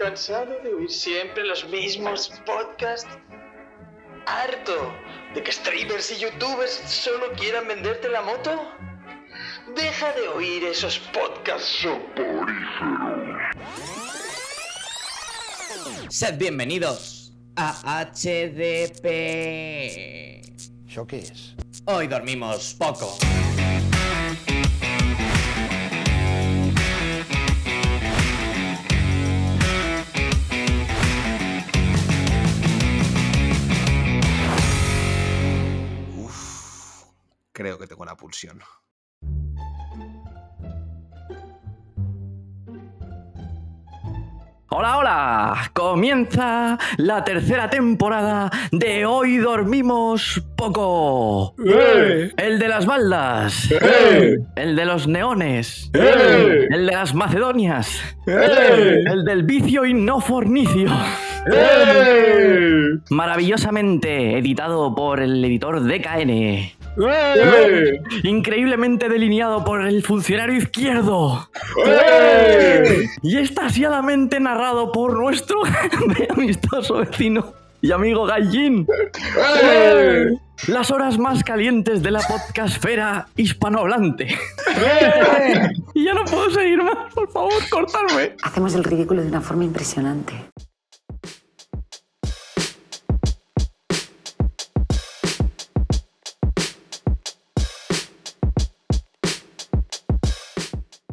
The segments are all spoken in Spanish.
¿Cansado de oír siempre los mismos podcasts? ¿Harto de que streamers y youtubers solo quieran venderte la moto? Deja de oír esos podcasts soporíferos. Sed bienvenidos a HDP. ¿Eso qué es? Hoy dormimos poco. Creo que tengo una pulsión. Hola, hola. Comienza la tercera temporada de Hoy Dormimos Poco. El de las baldas. El de los neones. El de las macedonias. El del vicio y no fornicio. Maravillosamente editado por el editor DKN. Increíblemente delineado por el funcionario izquierdo. Y estasiadamente narrado por nuestro amistoso vecino y amigo Gallín. Las horas más calientes de la podcastfera hispanohablante. y ya no puedo seguir más, por favor, cortarme. Hacemos el ridículo de una forma impresionante.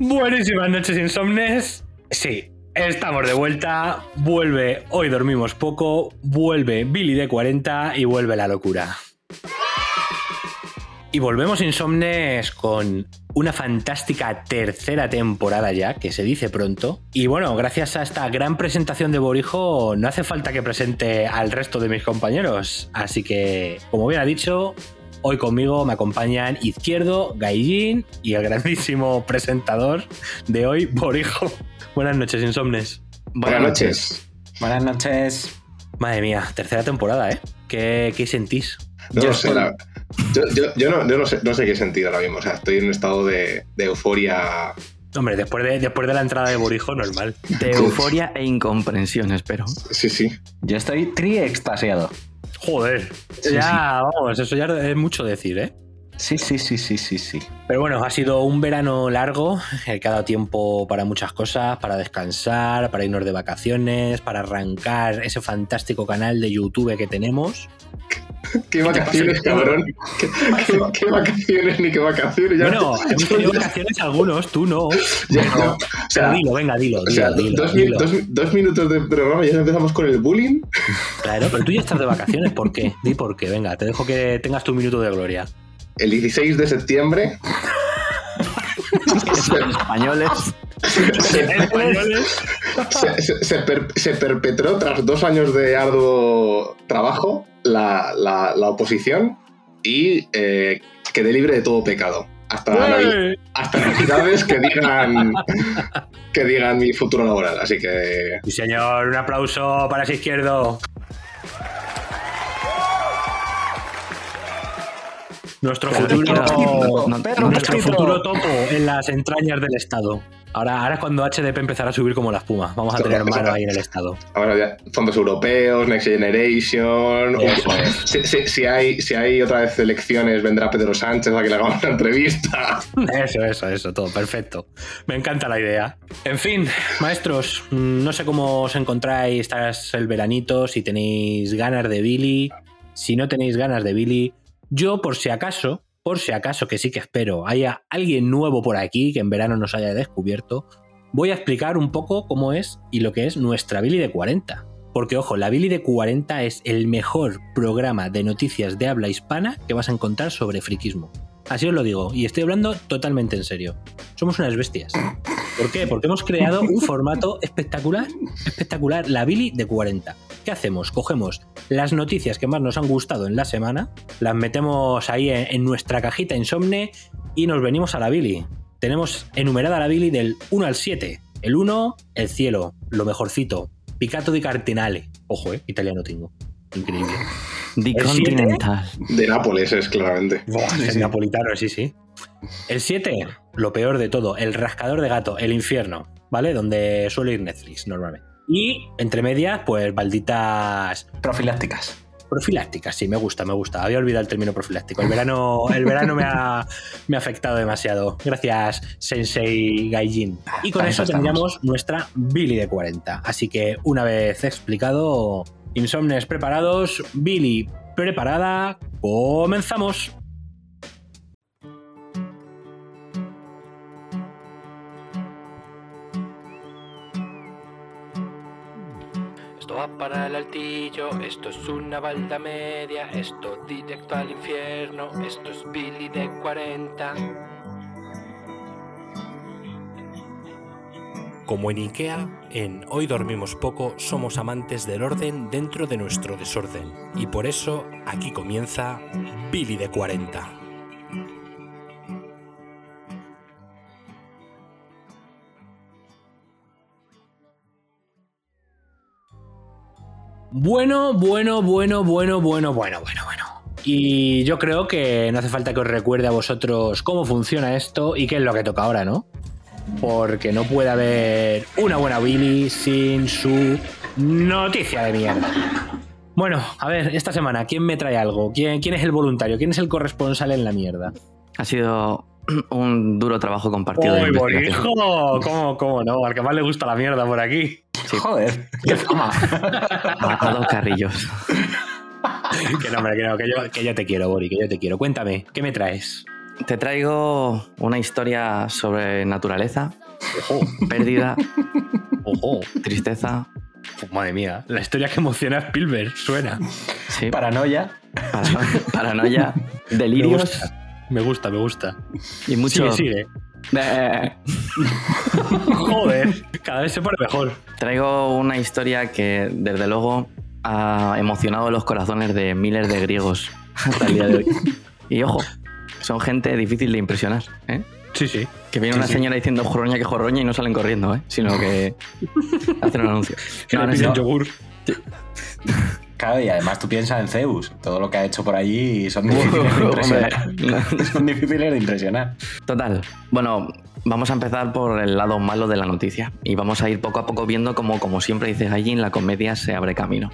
Buenísimas noches, insomnes. Sí, estamos de vuelta. Vuelve Hoy Dormimos Poco, vuelve Billy de 40 y vuelve la locura. Y volvemos, insomnes, con una fantástica tercera temporada ya, que se dice pronto. Y bueno, gracias a esta gran presentación de Borijo, no hace falta que presente al resto de mis compañeros. Así que, como bien ha dicho, Hoy conmigo me acompañan Izquierdo, Gaijin y el grandísimo presentador de hoy, Borijo. Buenas noches, insomnes. Buenas noches. Buenas noches. Madre mía, tercera temporada, ¿eh? ¿Qué, qué sentís? No lo sé, la- yo, yo- yo no, yo no sé, no sé qué sentir ahora mismo. O sea, estoy en un estado de, de euforia. Hombre, después de, después de la entrada de Borijo, normal. De euforia e incomprensión, espero. Sí, sí. Yo estoy tri Joder. ya, vamos, eso ya es mucho decir, ¿eh? Sí, sí, sí, sí, sí, sí. Pero bueno, ha sido un verano largo, el que ha dado tiempo para muchas cosas, para descansar, para irnos de vacaciones, para arrancar ese fantástico canal de YouTube que tenemos. ¿Qué vacaciones, cabrón? ¿Qué, qué- qué vacaciones ni qué vacaciones? Ya- Bueno, hemos tenido vacaciones algunos, tú no. ya no. O Pero sea, dilo, venga, dilo, o dilo, sea, dilo, dos, mi- dilo. dos- dos minutos de programa y ya empezamos con el bullying. Claro, pero tú ya estás de vacaciones, ¿por qué? Di por qué, venga, te dejo que tengas tu minuto de gloria. El 16 de septiembre Españoles. Se, se- se per- se perpetró tras dos años de arduo trabajo la, la- la oposición y eh, quedé libre de todo pecado. Hasta, Navi- hasta navidades que digan que digan mi futuro laboral. Así que Sí, señor, un aplauso para ese izquierdo. Nuestro futuro, nuestro futuro topo en las entrañas del Estado. Ahora, ahora es cuando HDP empezará a subir como la espuma. Vamos a tener mano ahí en el Estado. ahora ya fondos europeos, Next Generation. Si hay, si hay otra vez elecciones, vendrá Pedro Sánchez a que le hagamos una entrevista. Eso, eso, eso, todo perfecto. Me encanta la idea. En fin, maestros, mm, no sé cómo os encontráis tras el veranito, si tenéis ganas de Billy, si no tenéis ganas de Billy. Yo, por si acaso, por si acaso, que sí que espero, haya alguien nuevo por aquí que en verano nos haya descubierto, voy a explicar un poco cómo es y lo que es nuestra Billy de 40. Porque, ojo, la Billy de 40 es el mejor programa de noticias de habla hispana que vas a encontrar sobre friquismo. Así os lo digo, y estoy hablando totalmente en serio. Somos unas bestias. ¿Por qué? Porque hemos creado un formato espectacular, espectacular, la Billy de 40. ¿Qué hacemos? Cogemos las noticias que más nos han gustado en la semana, las metemos ahí en, en nuestra cajita insomne y nos venimos a la Billy. Tenemos enumerada la Billy del 1 al 7. El 1, el cielo, lo mejorcito. Picato di Cardinale. Ojo, eh, italiano tengo. Increíble. The ¿El siete? Continental. De Nápoles es claramente. Buah, el napolitano, sí, sí. El 7, lo peor de todo, el rascador de gato, el infierno, ¿vale? Donde suele ir Netflix normalmente. Y entre medias, pues malditas Profilácticas. profilácticas. Sí, me gusta, me gusta. Había olvidado el término profiláctico. El verano, el verano me, ha, me ha afectado demasiado. Gracias, Sensei Gaijin. Y con eso eso estamos. tendríamos nuestra Billy de 40. Así que una vez explicado, Insomnes preparados, Billy preparada, comenzamos. Va para el altillo, esto es una balda media, esto directo al infierno, esto es Billy de 40. Como en Ikea, en Hoy Dormimos Poco somos amantes del orden dentro de nuestro desorden. Y por eso aquí comienza Billy de 40. Bueno, bueno, bueno, bueno, bueno, bueno, bueno, bueno. Y yo creo que no hace falta que os recuerde a vosotros cómo funciona esto y qué es lo que toca ahora, ¿no? Porque no puede haber una buena Billy sin su noticia de mierda. Bueno, a ver, esta semana, ¿quién me trae algo? ¿Quién, quién es el voluntario? ¿Quién es el corresponsal en la mierda? Ha sido un duro trabajo compartido de ¡Uy, bonijo! ¿Cómo, ¿Cómo no? Al que más le gusta la mierda por aquí. Joder, qué fama. A, a dos carrillos. Que no, hombre, que no, que yo, que yo te quiero, Bori, que yo te quiero. Cuéntame, ¿qué me traes? Te traigo una historia sobre naturaleza, pérdida, Ojo, tristeza, Pues, madre mía, la historia que emociona a Spielberg suena. sí, Paranoia. parano- paranoia, Me delirios gusta, me gusta, me gusta. y mucho. Sigue, sigue. Eh, Joder, cada vez se pone mejor. Traigo una historia que, desde luego, ha emocionado los corazones de miles de griegos hasta el día de hoy. Y ojo, son gente difícil de impresionar, ¿eh? Sí, sí. Que viene Sí, una sí. señora diciendo jorroña que jorroña y no salen corriendo, ¿eh? Sino que hacen un anuncio. Que No, le piden yogur. Claro, y además tú piensas en Zeus. Todo lo que ha hecho por allí son difíciles de impresionar. Son difíciles de impresionar. Total. Bueno, vamos a empezar por el lado malo de la noticia. Y vamos a ir poco a poco viendo como, como siempre dice allí, en la comedia se abre camino.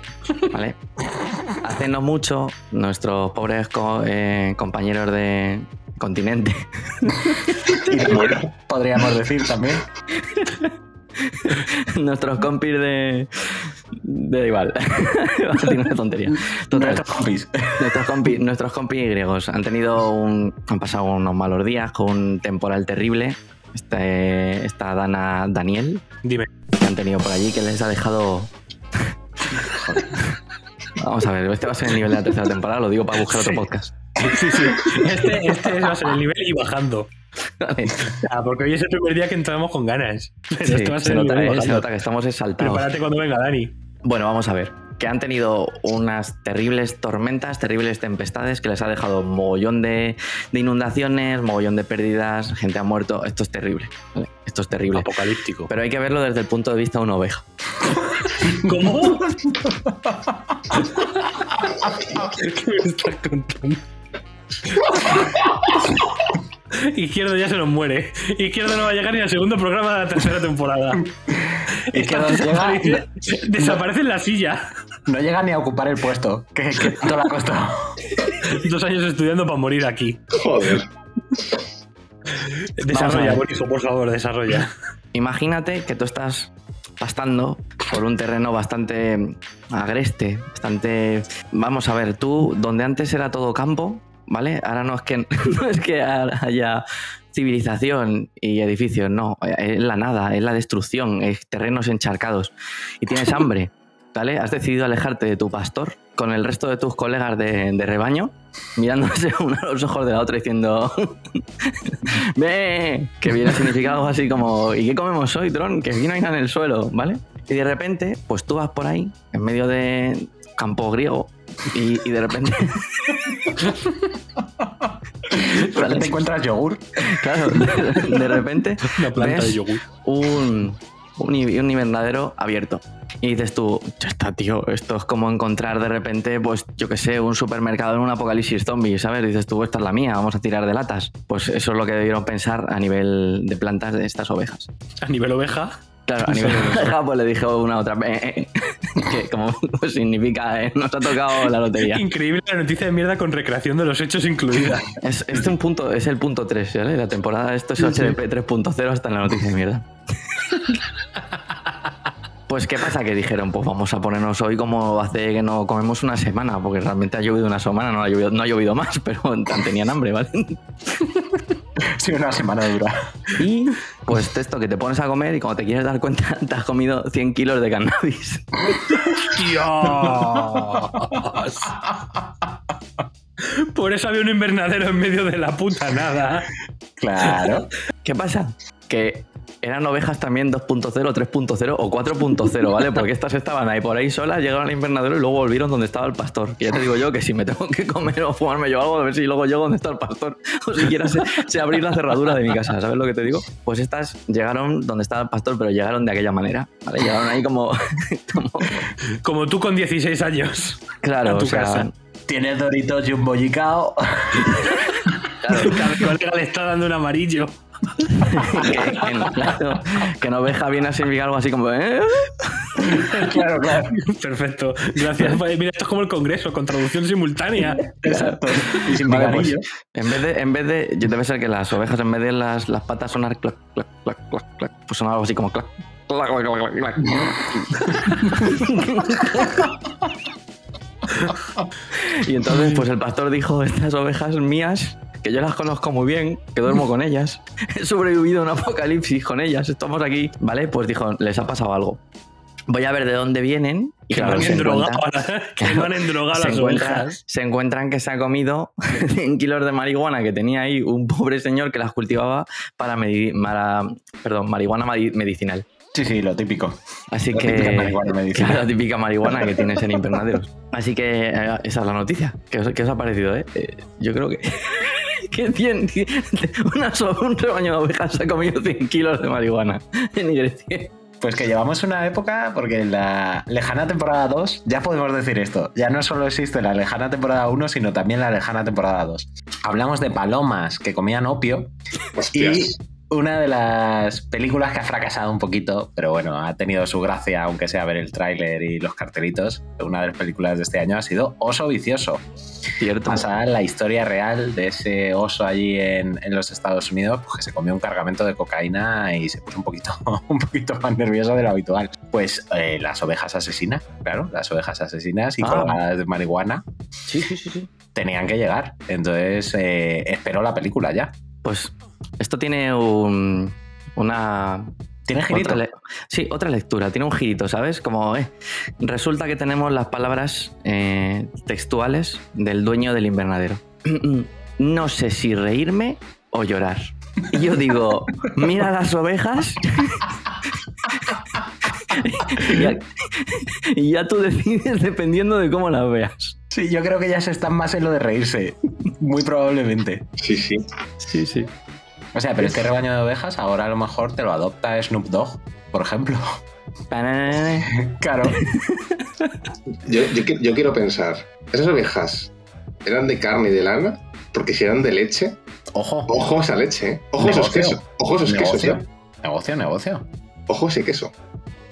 ¿Vale? Hace no mucho, nuestros pobres co- eh, compañeros de continente, Y de- podríamos decir también. nuestros compis de. de igual. Iba a decir una tontería. Total. Nuestros compis. Nuestros compis, nuestros compis griegos han tenido un. han pasado unos malos días con un temporal terrible. Este, esta Dana Daniel, Dime. que han tenido por allí, que les ha dejado. Joder. Vamos a ver, este va a ser el nivel de la tercera temporada, lo digo para buscar otro podcast. Sí, sí. Este, este va a ser el nivel y bajando. Vale. Ah, porque hoy es el primer día que entramos con ganas. Sí, este va a ser se, el nota, eh, se nota que estamos exaltados. Prepárate cuando venga Dani. Bueno, vamos a ver. Que han tenido unas terribles tormentas, terribles tempestades que les ha dejado mogollón de, de inundaciones, mogollón de pérdidas, gente ha muerto. Esto es terrible. ¿vale? Esto es terrible. Apocalíptico. Pero hay que verlo desde el punto de vista de una oveja. ¿Cómo? ¿Qué me estás contando? Izquierdo ya se nos muere. Izquierdo no va a llegar ni al segundo programa de la tercera temporada. Izquierdo llega- desaparece, desaparece en la silla. No llega ni a ocupar el puesto. Que, que todo le ha costado. Dos años estudiando para morir aquí. Joder. Desarrolla, ver. Bonijo, por favor, desarrolla. Imagínate que tú estás pastando por un terreno bastante agreste, bastante... Vamos a ver, tú, donde antes era todo campo, ¿vale? Ahora no es que, no es que haya civilización y edificios, no, es la nada, es la destrucción, es terrenos encharcados y tienes hambre, ¿vale? Has decidido alejarte de tu pastor con el resto de tus colegas de, de rebaño, mirándose uno a los ojos de la otra diciendo, ¡Ve! Que viene significado así como, ¿y qué comemos hoy, Tron? Que aquí no hay nada en el suelo, ¿vale? Y de repente, pues tú vas por ahí, en medio de campo griego, y, y de repente... Encuentras yogur. Claro, de, de repente Una planta ves de yogur. un, un, un invernadero abierto. Y dices tú, ya está, tío, esto es como encontrar de repente, pues yo qué sé, un supermercado en un apocalipsis zombie, ¿sabes? Dices tú, esta es la mía, vamos a tirar de latas. Pues eso es lo que debieron pensar a nivel de plantas de estas ovejas. A nivel oveja. Claro, a nivel pues le dije una otra. eh, eh, que como pues, significa, eh, nos ha tocado la lotería. Increíble la noticia de mierda con recreación de los hechos incluida. Es, este un punto, es el punto 3, ¿vale? La temporada, esto es HDP 3.0 hasta en la noticia de mierda. Pues, ¿qué pasa? Que dijeron, pues vamos a ponernos hoy como hace que no comemos una semana, porque realmente ha llovido una semana, no ha llovido, no ha llovido más, pero tenían hambre, ¿vale? Sí, una semana dura. Y pues esto que te pones a comer y cuando te quieres dar cuenta te has comido 100 kilos de cannabis. ¡Dios! Por eso había un invernadero en medio de la puta nada. Claro. ¿Qué pasa? Que eran ovejas también 2.0, 3.0 o 4.0, ¿vale? Porque estas estaban ahí por ahí solas, llegaron al invernadero y luego volvieron donde estaba el pastor. Que ya te digo yo que si me tengo que comer o fumarme yo algo, a ver si luego llego donde está el pastor. O siquiera sé, sé abrir la cerradura de mi casa, ¿sabes lo que te digo? Pues estas llegaron donde estaba el pastor, pero llegaron de aquella manera, ¿vale? Llegaron ahí como... como Como tú con 16 años. claro, A tu o sea... casa. Tienes doritos y un bollicao. claro, Cada colega le está dando un amarillo. Que, claro, no oveja viene a significar algo así como... ¿eh? claro, claro. Perfecto. Gracias. Mira, esto es como el Congreso, con traducción simultánea. Exacto. Y sin Vale, pues, en vez de, en vez de, debe ser que las ovejas en vez de las, las patas sonar clac, clac, clac, clac, clac, pues son algo así como clac, clac, clac, clac, clac. y entonces, pues el pastor dijo, estas ovejas mías, que yo las conozco muy bien, que duermo con ellas, he sobrevivido a un apocalipsis con ellas, estamos aquí, ¿vale? Pues dijo, les ha pasado algo. Voy a ver de dónde vienen. Y Que claro, se endrogado encuentra- a- que no han endrogado a se, las encuentra- ovejas. se encuentran que se ha comido 100 kilos de marihuana que tenía ahí un pobre señor que las cultivaba para, medi- para- perdón, marihuana medicinal. Sí, sí, lo típico. Así La que. típica marihuana medicinal. Claro, la típica marihuana que tienes en invernaderos. Así que eh, esa es la noticia. ¿Qué os, qué os ha parecido, eh? Eh, yo creo que. Que 100, una so- un rebaño de ovejas se ha comido 100 kilos de marihuana en Grecia. Pues que llevamos una época, porque en la lejana temporada 2, ya podemos decir esto, ya no solo existe la lejana temporada 1, sino también la lejana temporada 2. Hablamos de palomas que comían opio y Hostias. Una de las películas que ha fracasado un poquito, pero bueno, ha tenido su gracia, aunque sea ver el tráiler y los cartelitos, una de las películas de este año ha sido Oso Vicioso. Cierto. Basada en la historia real de ese oso allí en, en los Estados Unidos, pues, que se comió un cargamento de cocaína y se puso un poquito, un poquito más nervioso de lo habitual. Pues eh, las ovejas asesinas, claro, las ovejas asesinas y Ah. colgadas de marihuana Sí, sí, sí, sí. tenían que llegar. Entonces eh, espero la película ya. Pues esto tiene un, una Tiene girito. Otra sí, otra lectura, tiene un girito, ¿sabes? Como eh, resulta que tenemos las palabras eh, textuales del dueño del invernadero. no sé si reírme o llorar. Y yo digo, mira las ovejas. y, ya, y ya tú decides dependiendo de cómo las veas. Sí, yo creo que ya se están más en lo de reírse. Muy probablemente. Sí, sí. Sí, sí. O sea, pero este rebaño de ovejas ahora a lo mejor te lo adopta Snoop Dogg, por ejemplo. Claro. Yo, yo qui- yo quiero pensar, ¿esas ovejas eran de carne y de lana? Porque si eran de leche, Ojo. ojo esa leche, ¿eh? Ojo esos quesos, ojo esos quesos. ¿eh? Negocio, negocio. Ojo ese queso.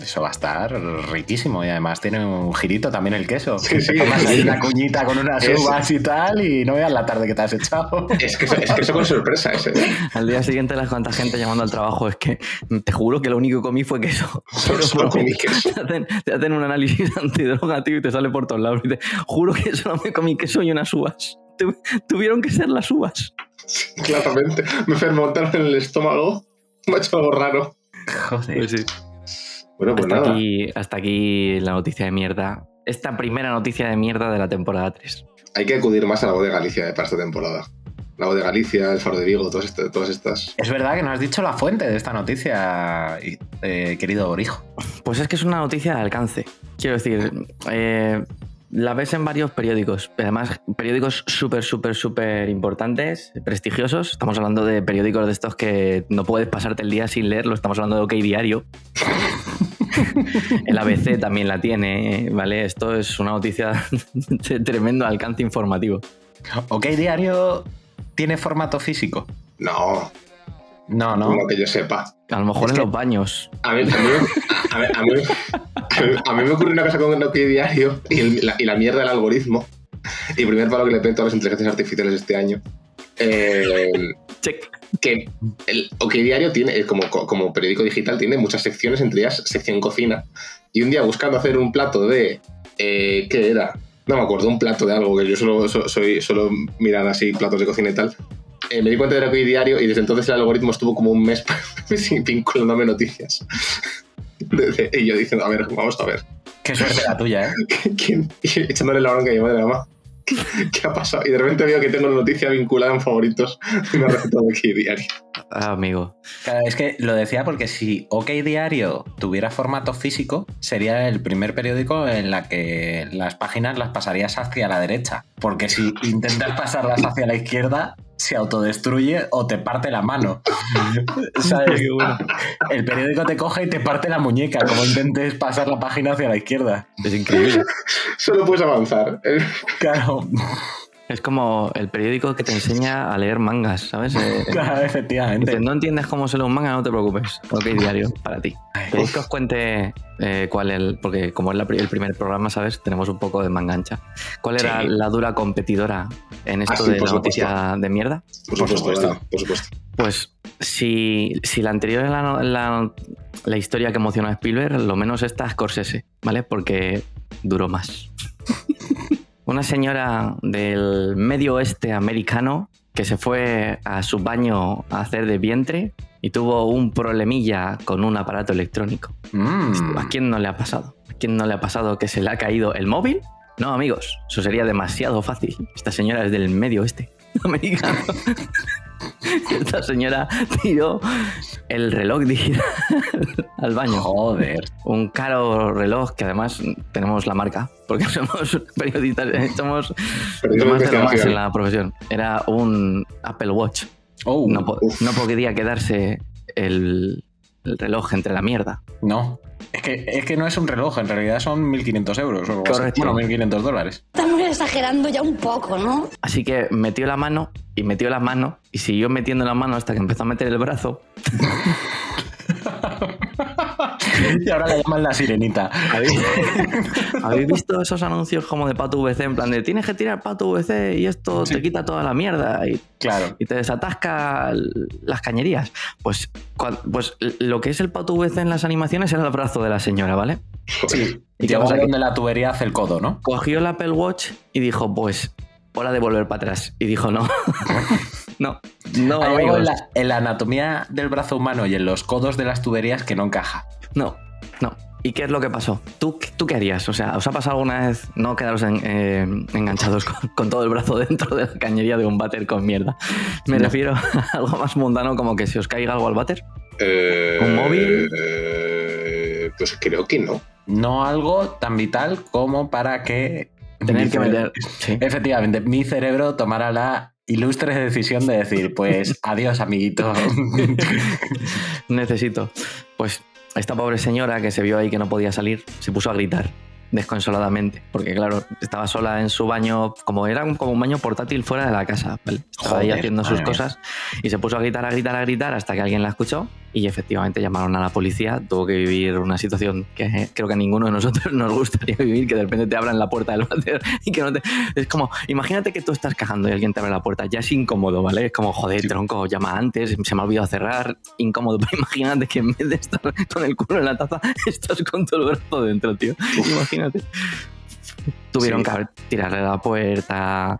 Eso va a estar riquísimo y además tiene un girito también el queso. Sí, Que sí, tomas ahí sí. una cuñita con unas Eso. uvas y tal y no veas la tarde que te has echado. Es que, es que eso con sorpresa ese. Al día siguiente la cuanta gente llamando al trabajo es que te juro que lo único que comí fue queso. Solo, solo comí queso. Te hacen, te hacen un análisis antidroga, tío, y te sale por todos lados. Y te juro que solo me comí queso y unas uvas. Tu- Tuvieron que ser las uvas. Claramente. Me fermentaron en el estómago. Me ha hecho algo raro. Joder. Bueno, pues hasta, nada. aquí, hasta aquí la noticia de mierda. Esta primera noticia de mierda de la temporada 3. Hay que acudir más a la voz de Galicia eh, para esta temporada. La voz de Galicia, el Faro de Vigo, todas, este- todas estas. Es verdad que no has dicho la fuente de esta noticia, eh, querido Orijo. Pues es que es una noticia de alcance. Quiero decir, eh, la ves en varios periódicos, además periódicos súper, súper, súper importantes, prestigiosos. Estamos hablando de periódicos de estos que no puedes pasarte el día sin leerlo. Estamos hablando de OK Diario. el ABC también la tiene, ¿vale? Esto es una noticia de tremendo alcance informativo. Ok, diario tiene formato físico. No. No, no. No que yo sepa. A lo mejor Es en que- los baños. A mí, a mí- a mí- a mí- a mí- a mí me ocurre una cosa con OK Diario y, el- la, y la mierda del algoritmo. Y primer palo que le pego a las inteligencias artificiales este año. Eh, Check. que el OK Diario tiene, eh, como, como periódico digital, tiene muchas secciones, entre ellas sección cocina. Y un día buscando hacer un plato de. eh, ¿Qué era? No me acuerdo, un plato de algo, que yo solo, so- soy, solo mirar así platos de cocina y tal. Eh, me di cuenta de OK Diario y desde entonces el algoritmo estuvo como un mes vinculándome noticias. Y yo diciendo, a ver, vamos a ver. Qué suerte la tuya, ¿eh? ¿Quién? Y echándole la bronca a mi madre, mamá. ¿Qué, ha pasado? Y de repente veo que tengo una noticia vinculada en favoritos una receta de OK Diario. Ah, amigo. Claro, es que lo decía porque si OK Diario tuviera formato físico, sería el primer periódico en la que las páginas las pasarías hacia la derecha. Porque si intentas pasarlas hacia la izquierda, se autodestruye o te parte la mano. ¿Sabes? El periódico te coge y te parte la muñeca, como intentes pasar la página hacia la izquierda. Es increíble. Solo puedes avanzar. Claro, Es como el periódico que te enseña a leer mangas, ¿sabes? Eh, claro efectivamente. Dice, no entiendes cómo se lee un manga, no te preocupes. Ok, diario, para ti. ¿Queréis que os cuente eh, cuál es? Porque como es la el primer programa, ¿sabes? Tenemos un poco de mangancha. ¿Cuál era Sí. la dura competidora en esto Ah, sí, de la noticia supuesto. de mierda? Por Por supuesto, por supuesto. Pues si, si la anterior es la- la historia que emocionó a Spielberg, lo menos esta es Scorsese, ¿vale? Porque duró más. Una señora del medio oeste americano que se fue a su baño a hacer de vientre y tuvo un problemilla con un aparato electrónico. Mm. ¿A quién no le ha pasado? ¿A quién no le ha pasado que se le ha caído el móvil? No, amigos, eso sería demasiado fácil. Esta señora es del medio oeste americano. Esta señora tiró el reloj digital al baño. Joder. Un caro reloj que además tenemos la marca, porque somos periodistas, eh, somos más de lo más en la profesión. Era un Apple Watch. Oh, No, po- uf. no podía quedarse el, el reloj entre la mierda. no. Es que, es que no es un reloj, en realidad son 1.500 euros o algo así. Correcto. Bueno, 1.500 dólares. Estamos exagerando ya un poco, ¿no? Así que metió la mano y metió las manos y siguió metiendo la mano hasta que empezó a meter el brazo. y ahora la llaman la sirenita. ¿Habéis visto esos anuncios como de Pato VC en plan de tienes que tirar Pato VC y esto Sí. te quita toda la mierda y, Claro. y te desatasca las cañerías? Pues, pues lo que es el Pato VC en las animaciones era el brazo de la señora, ¿ale? Sí. ¿Y Llegó donde la tubería hace el codo, ¿no? cogió el Apple Watch y dijo, pues, hora de volver para atrás. Y dijo, no, no, no, Hay algo amigos, en la, en la anatomía del brazo humano y en los codos de las tuberías que no encaja. no, no. ¿Y qué es lo que pasó? ¿Tú, ¿Tú qué harías? O sea, ¿os ha pasado alguna vez no quedaros en- eh, enganchados con, con todo el brazo dentro de la cañería de un váter con mierda? Me No. refiero a algo más mundano como que si os caiga algo al váter. Eh, ¿Un móvil? eh, pues creo que no. No algo tan vital como para que. Tener que meter... Sí. Efectivamente, mi cerebro tomara la ilustre decisión de decir, pues adiós, amiguito. Necesito. Pues esta pobre señora que se vio ahí que no podía salir, se puso a gritar desconsoladamente, porque claro, estaba sola en su baño, como era un- como un baño portátil fuera de la casa, ¿vale? Estaba ahí Joder, haciendo sus cosas y se puso a gritar, a gritar, a gritar hasta que alguien la escuchó y efectivamente llamaron a la policía, tuvo que vivir una situación que eh, creo que a ninguno de nosotros nos gustaría vivir, que de repente te abran la puerta del váter y que no te... Es como, imagínate que tú estás cajando y alguien te abre la puerta, ya es incómodo, ¿vale? Es como, joder, tronco, llama antes, se me ha olvidado cerrar, incómodo, pero imagínate que en vez de estar con el culo en la taza, estás con todo el brazo dentro, tío. Imagínate. Tuvieron Sí. que tirarle la puerta,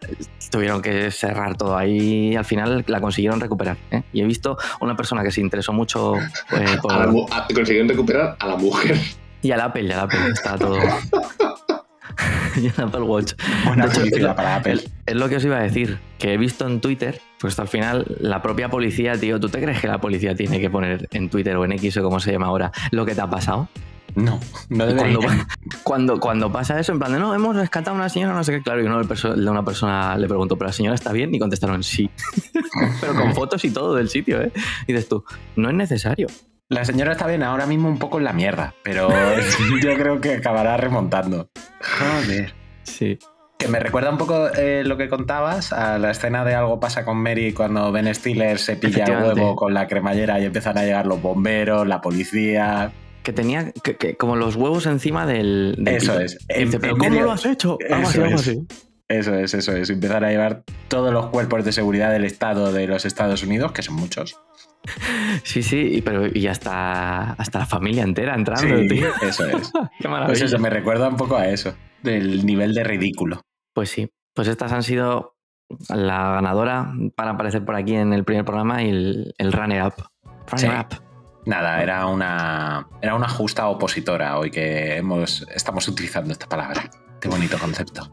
tuvieron que cerrar todo ahí al final la consiguieron recuperar. ¿eh? Y he visto una persona que se interesó mucho eh, por- A la a- consiguieron recuperar a la mujer. y al Apple, y al Apple, está todo. y al Apple Watch. Buena hecho, es- para Apple. Es lo que os iba a decir, que he visto en Twitter, pues al final la propia policía, tío, ¿tú te crees que la policía tiene que poner en Twitter o en X o como se llama ahora lo que te ha pasado? No, no debería. Cuando, cuando, cuando pasa eso, en plan de no, hemos rescatado a una señora, no sé qué, claro, y uno de una persona le preguntó, ¿pero la señora está bien? Y contestaron sí. Pero con fotos y todo del sitio, ¿eh? Y dices tú, no es necesario. La señora está bien ahora mismo un poco en la mierda, pero yo creo que acabará remontando. Joder. Sí. Que me recuerda un poco eh, lo que contabas a la escena de Algo pasa con Mary cuando Ben Stiller se pilla el huevo con la cremallera y empiezan a llegar los bomberos, la policía. Que tenía que, que como los huevos encima del. del Eso pito. es. Dice, ¿Pero en cómo medio- lo has hecho? Algo así, Eso algo es. así. Eso es, eso es. Empiezan a llevar todos los cuerpos de seguridad del Estado de los Estados Unidos, que son muchos. Sí, sí, y- pero y hasta, hasta la familia entera entrando, Sí, tío. eso es. Qué Pues maravilla. eso me recuerda un poco a eso, del nivel de ridículo. Pues sí, pues estas han sido la ganadora para aparecer por aquí en el primer programa y el, el runner-up. Sí. Nada, era una, era una justa opositora hoy que hemos, estamos utilizando esta palabra. Qué bonito concepto.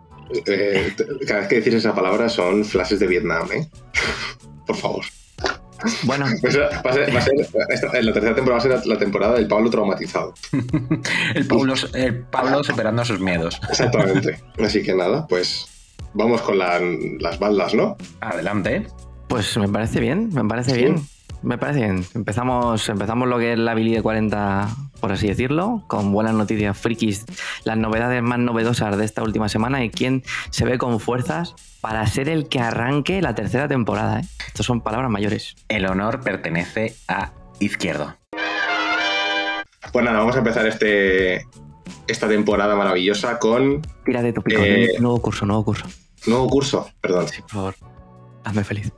Eh, t- cada vez que decís esa palabra son flashes de Vietnam, ¿eh? Por favor. Bueno, Eso va a ser, va a ser- esta- en la tercera temporada va a ser la, la temporada del Pablo traumatizado. El Pablo, el Pablo superando sus miedos. Exactamente. Así que nada, pues vamos con la- las baldas, ¿no? Adelante. pues me parece bien, me parece Sí. bien. Me parece bien. Empezamos, empezamos lo que es la Billy de 40, por así decirlo, con buenas noticias frikis, las novedades más novedosas de esta última semana y quién se ve con fuerzas para ser el que arranque la tercera temporada. ¿eh? Estas son palabras mayores. El honor pertenece a Izquierdo. Pues nada, vamos a empezar este, esta temporada maravillosa con Tírate tópico, Eh, nuevo curso, nuevo curso. nuevo curso, perdón. Sí, por favor. Hazme feliz.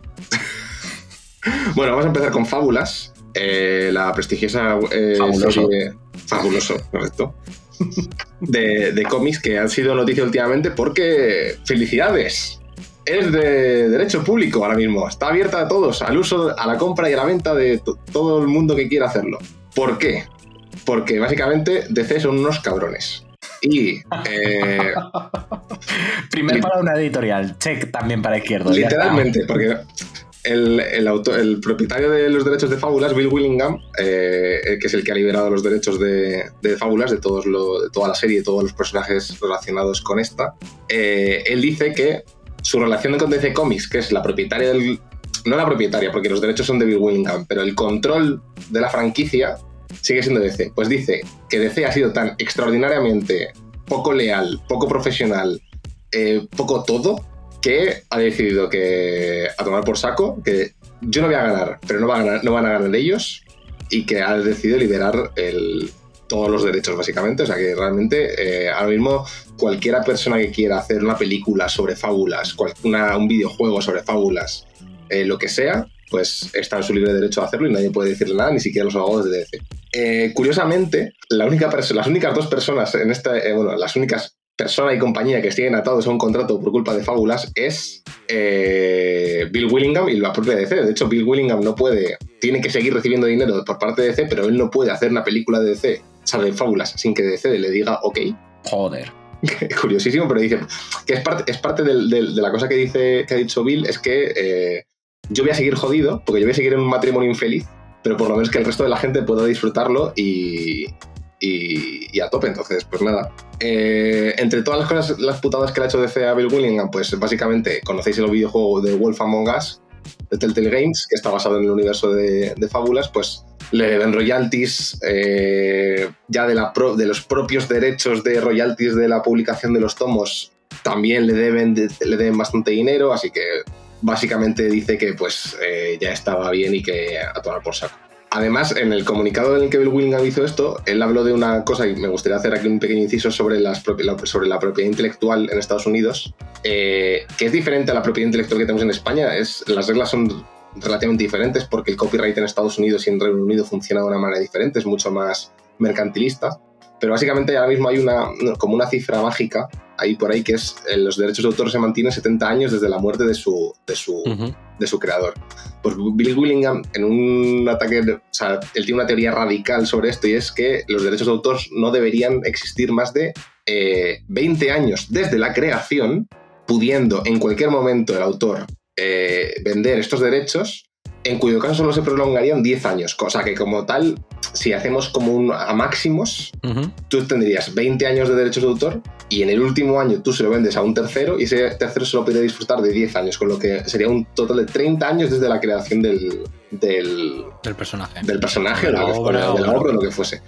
Bueno, vamos a empezar con Fábulas, eh, la prestigiosa eh, Fabuloso. serie fabuloso, correcto, de, de cómics que han sido noticia últimamente porque felicidades. Es de derecho público ahora mismo, está abierta a todos, al uso, a la compra y a la venta de to- todo el mundo que quiera hacerlo. ¿Por qué? Porque básicamente DC son unos cabrones. Y eh, Primero Lit- para una editorial, check también para Izquierdo. Literalmente, porque el, el, propietario de los derechos de Fábulas, Bill Willingham, eh, que es el que ha liberado los derechos de, de Fábulas, de, todos de toda la serie, de todos los personajes relacionados con esta, eh, él dice que su relación con DC Comics, que es la propietaria del... No la propietaria, porque los derechos son de Bill Willingham, pero el control de la franquicia sigue siendo DC. Pues dice que DC ha sido tan extraordinariamente poco leal, poco profesional, eh, poco todo, que ha decidido que a tomar por saco, que yo no voy a ganar, pero no, va a ganar, no van a ganar ellos, y que ha decidido liberar el- todos los derechos, básicamente. O sea que realmente eh, ahora mismo cualquiera persona que quiera hacer una película sobre fábulas, una- un videojuego sobre fábulas, eh, lo que sea, pues está en su libre derecho a hacerlo y nadie puede decirle nada, ni siquiera los abogados de DC. Eh, curiosamente, las únicas dos personas en esta, eh, bueno, las únicas persona y compañía que siguen atados a un contrato por culpa de fábulas es eh, Bill Willingham y la propia DC. De hecho, Bill Willingham no puede, tiene que seguir recibiendo dinero por parte de DC, pero él no puede hacer una película de DC, o sea, de fábulas, sin que DC le diga ok. Joder. Curiosísimo, pero dice que es parte, es parte de la cosa que, dice, que ha dicho Bill, es que eh, yo voy a seguir jodido, porque yo voy a seguir en un matrimonio infeliz, pero por lo menos que el resto de la gente pueda disfrutarlo y, y, a tope. Entonces, pues nada. Eh, entre todas las cosas, las putadas que le ha hecho DC a Bill Willingham, pues básicamente conocéis el videojuego de Wolf Among Us de Telltale Games, que está basado en el universo de, fábulas, pues le deben royalties eh, ya de, la pro- de los propios derechos de royalties de la publicación de los tomos también le deben, de- le deben bastante dinero, así que básicamente dice que pues eh, ya estaba bien y que a tomar por saco. Además, en el comunicado en el que Bill Willingham hizo esto, él habló de una cosa y me gustaría hacer aquí un pequeño inciso sobre, la propiedad intelectual en Estados Unidos, eh, que es diferente a la propiedad intelectual que tenemos en España. Es, las reglas son relativamente diferentes porque el copyright en Estados Unidos y en Reino Unido funciona de una manera diferente, es mucho más mercantilista. Pero básicamente ahora mismo hay una, como una cifra mágica ahí por ahí que es eh, los derechos de autor se mantienen 70 años desde la muerte de su, de su, Ujú. de su creador. Pues Bill Willingham, en un ataque, o sea, él tiene una teoría radical sobre esto y es que los derechos de autor no deberían existir más de eh, 20 años desde la creación, pudiendo en cualquier momento el autor eh, vender estos derechos, en cuyo caso solo se prolongarían 10 años. Cosa que como tal, si hacemos como un a máximos, Ujú. tú tendrías 20 años de derechos de autor y en el último año tú se lo vendes a un tercero y ese tercero se lo puede disfrutar de 10 años, con lo que sería un total de 30 años desde la creación del, del, Del personaje. del personaje, De la o lo que obra, fuera, de la o- obra o lo que fuese.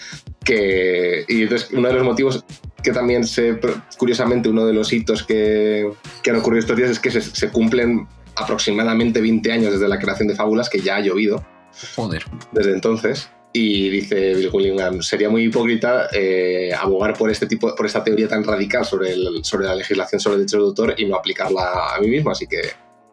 Que, y entonces uno de los motivos que también se, curiosamente, uno de los hitos que, que han ocurrido estos días es que se, se cumplen aproximadamente 20 años desde la creación de Fábulas, que ya ha llovido. Joder. Desde entonces. Y dice Bill Willingham, sería muy hipócrita eh, abogar por este tipo, por esta teoría tan radical sobre, el, sobre la legislación sobre derechos de autor y no aplicarla a mí mismo. Así que,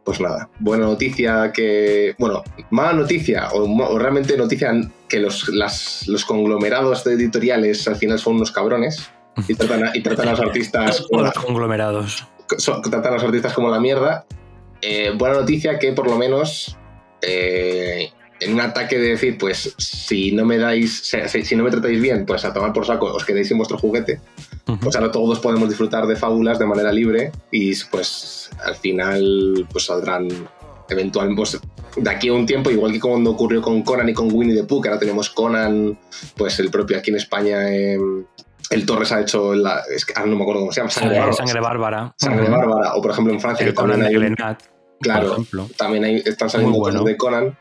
pues nada, buena noticia que, bueno, mala noticia o, o realmente noticia que los, las, los conglomerados editoriales al final son unos cabrones y tratan a, y tratan a los artistas como los conglomerados. Son, tratan a los artistas como la mierda. Eh, buena noticia que por lo menos eh, en un ataque de decir, pues si no me dais, si, no me tratáis bien, pues a tomar por saco, os quedéis sin vuestro juguete. Uh -huh. Pues ahora todos podemos disfrutar de fábulas de manera libre y pues al final pues saldrán eventualmente pues, de aquí a un tiempo, igual que cuando ocurrió con Conan y con Winnie the Pooh, que ahora tenemos Conan, pues el propio aquí en España. Eh, el Torres ha hecho la, es que ahora no me acuerdo cómo se llama sangre, bárbara sangre bárbara sangre bárbara o por ejemplo en Francia el que también hay un, claro también hay, están saliendo bueno. cosas de Conan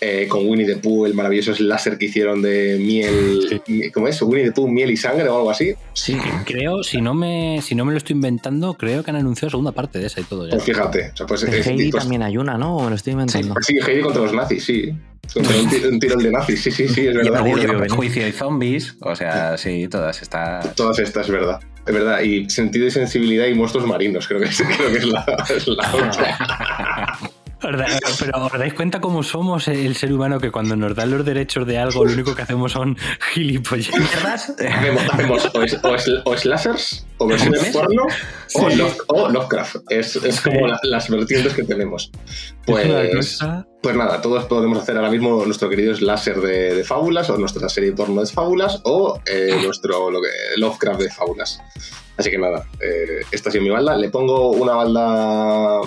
eh, con Winnie the Pooh, el maravilloso láser que hicieron de miel. Sí. ¿Cómo es? Winnie the Pooh, miel y sangre o algo así. Sí, creo, si no me, si no me lo estoy inventando, creo que han anunciado segunda parte de esa y todo. Ya. Pues fíjate. O sea, pues, de Heidi pues, también hay una, ¿no? Me lo estoy inventando. Sí, sí, Heidi contra los nazis, sí. Contra un, un tirón de nazis, sí, sí, sí, es verdad. Juicio, juicio y zombies, o sea, sí, todas estas. Todas estas, es verdad. Es verdad, y sentido y sensibilidad y monstruos marinos, creo que es, creo que es la, es la otra. Pero ¿os dais cuenta cómo somos el ser humano que cuando nos dan los derechos de algo lo único que hacemos son gilipolleces? hacemos, o, es, o, es, o slashers, o versiones porno, sí. o, Love, o, Lovecraft. Es, es sí. como la, las vertientes que tenemos. Pues, pues nada, todos podemos hacer ahora mismo nuestro querido slasher de, de fábulas, o nuestra serie porno de fábulas, o eh, nuestro lo que, Lovecraft de fábulas. Así que nada, eh, esta ha sido mi balda. Le pongo una balda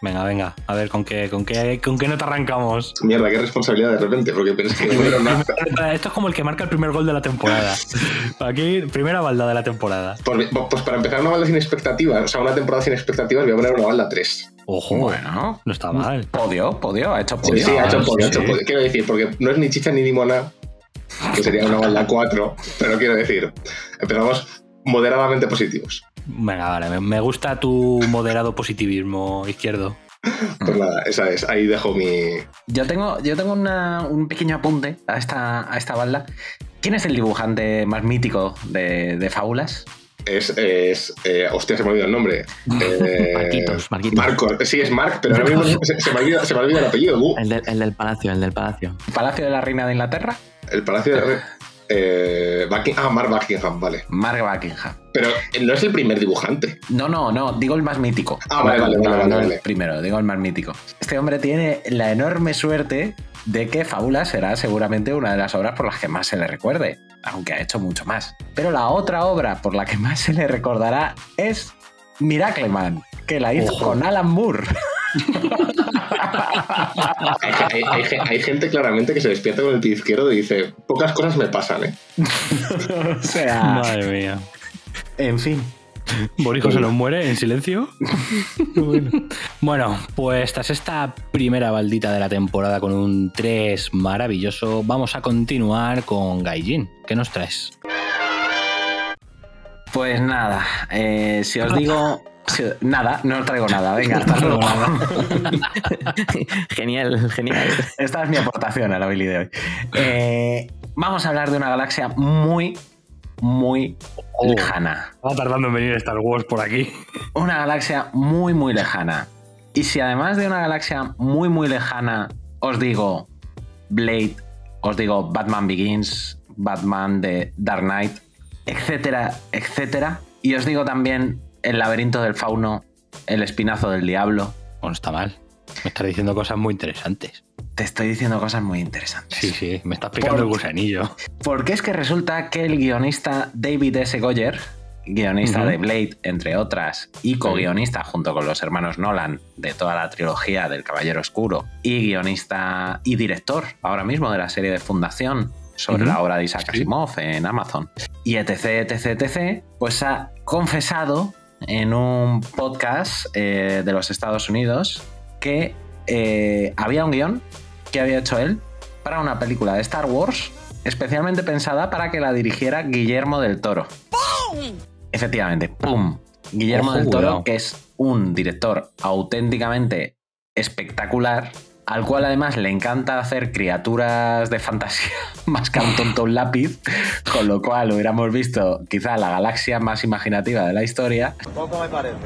Venga, venga, a ver con qué, con qué, con qué nota arrancamos. Mierda, qué responsabilidad de repente, porque pensé que no era nada. Esto es como el que marca el primer gol de la temporada. Aquí, primera balda de la temporada. Pues, pues, para empezar una balda sin expectativas, o sea, una temporada sin expectativas, voy a poner una balda 3. Ojo, bueno, no está mal. Podio, podio, ha hecho podio. Sí, sí, ha hecho podio, sí. ha hecho podio. Quiero decir, porque no es ni chicha ni limona, que sería una balda 4, pero quiero decir, empezamos moderadamente positivos. Venga, vale, me gusta tu moderado positivismo izquierdo. Pues nada, esa es, ahí dejo mi. Yo tengo, yo tengo una, un pequeño apunte a esta, a esta balda. ¿Quién es el dibujante más mítico de, de fábulas? Es, es eh, hostia, se me olvidó el nombre. Eh, Marquitos, Marquitos. Marco, sí, es Mark, pero ahora mismo se, se, me olvida, se me olvida el apellido. Uh. El, de, el, del palacio, el del palacio. ¿El palacio de la reina de Inglaterra? El palacio de la reina. Eh, Buckingham, ah, Mark Buckingham, vale. Mark Buckingham. Pero no es el primer dibujante. No, no, no, digo el más mítico. Ah, vale, vale, vale, vale, vale. Primero, digo el más mítico. Este hombre tiene la enorme suerte de que Fábula será seguramente una de las obras por las que más se le recuerde, aunque ha hecho mucho más. Pero la otra obra por la que más se le recordará es Miracleman, que la hizo Ojo. con Alan Moore. hay, hay, hay, hay, gente claramente que se despierta con el pie izquierdo y dice, pocas cosas me pasan, ¿eh? o sea... Madre mía. En fin. Borijo se nos muere en silencio. bueno. bueno, pues tras esta primera baldita de la temporada con un 3 maravilloso, vamos a continuar con Gaijin. ¿Qué nos traes? Pues nada, eh, si os digo Nada, no traigo nada. Venga, hasta luego. genial, genial. Esta es mi aportación a la Billy de hoy. Eh, vamos a hablar de una galaxia muy, muy oh, lejana. Va tardando en venir Star Wars por aquí. Una galaxia muy, muy lejana. Y si además de una galaxia muy, muy lejana os digo Blade, os digo Batman Begins, Batman de Dark Knight, etcétera, etcétera. Y os digo también el laberinto del fauno, el espinazo del diablo. Bueno, está mal. Me estás diciendo cosas muy interesantes. Te estoy diciendo cosas muy interesantes. Sí, sí, me estás picando el gusanillo. Porque es que resulta que el guionista David S. Goyer, guionista uh -huh. de Blade, entre otras, y co-guionista junto con los hermanos Nolan de toda la trilogía del Caballero Oscuro, y guionista y director ahora mismo de la serie de Fundación sobre uh -huh. la obra de Isaac Asimov sí. en Amazon, y etc, etc, etc, pues ha confesado en un podcast eh, de los Estados Unidos que eh, había un guion que había hecho él para una película de Star Wars especialmente pensada para que la dirigiera Guillermo del Toro. Efectivamente, ¡pum! Guillermo Ojo, del Toro, que es un director auténticamente espectacular, al cual además le encanta hacer criaturas de fantasía más que un tonto un lápiz, con lo cual hubiéramos visto quizá la galaxia más imaginativa de la historia. Poco me parece.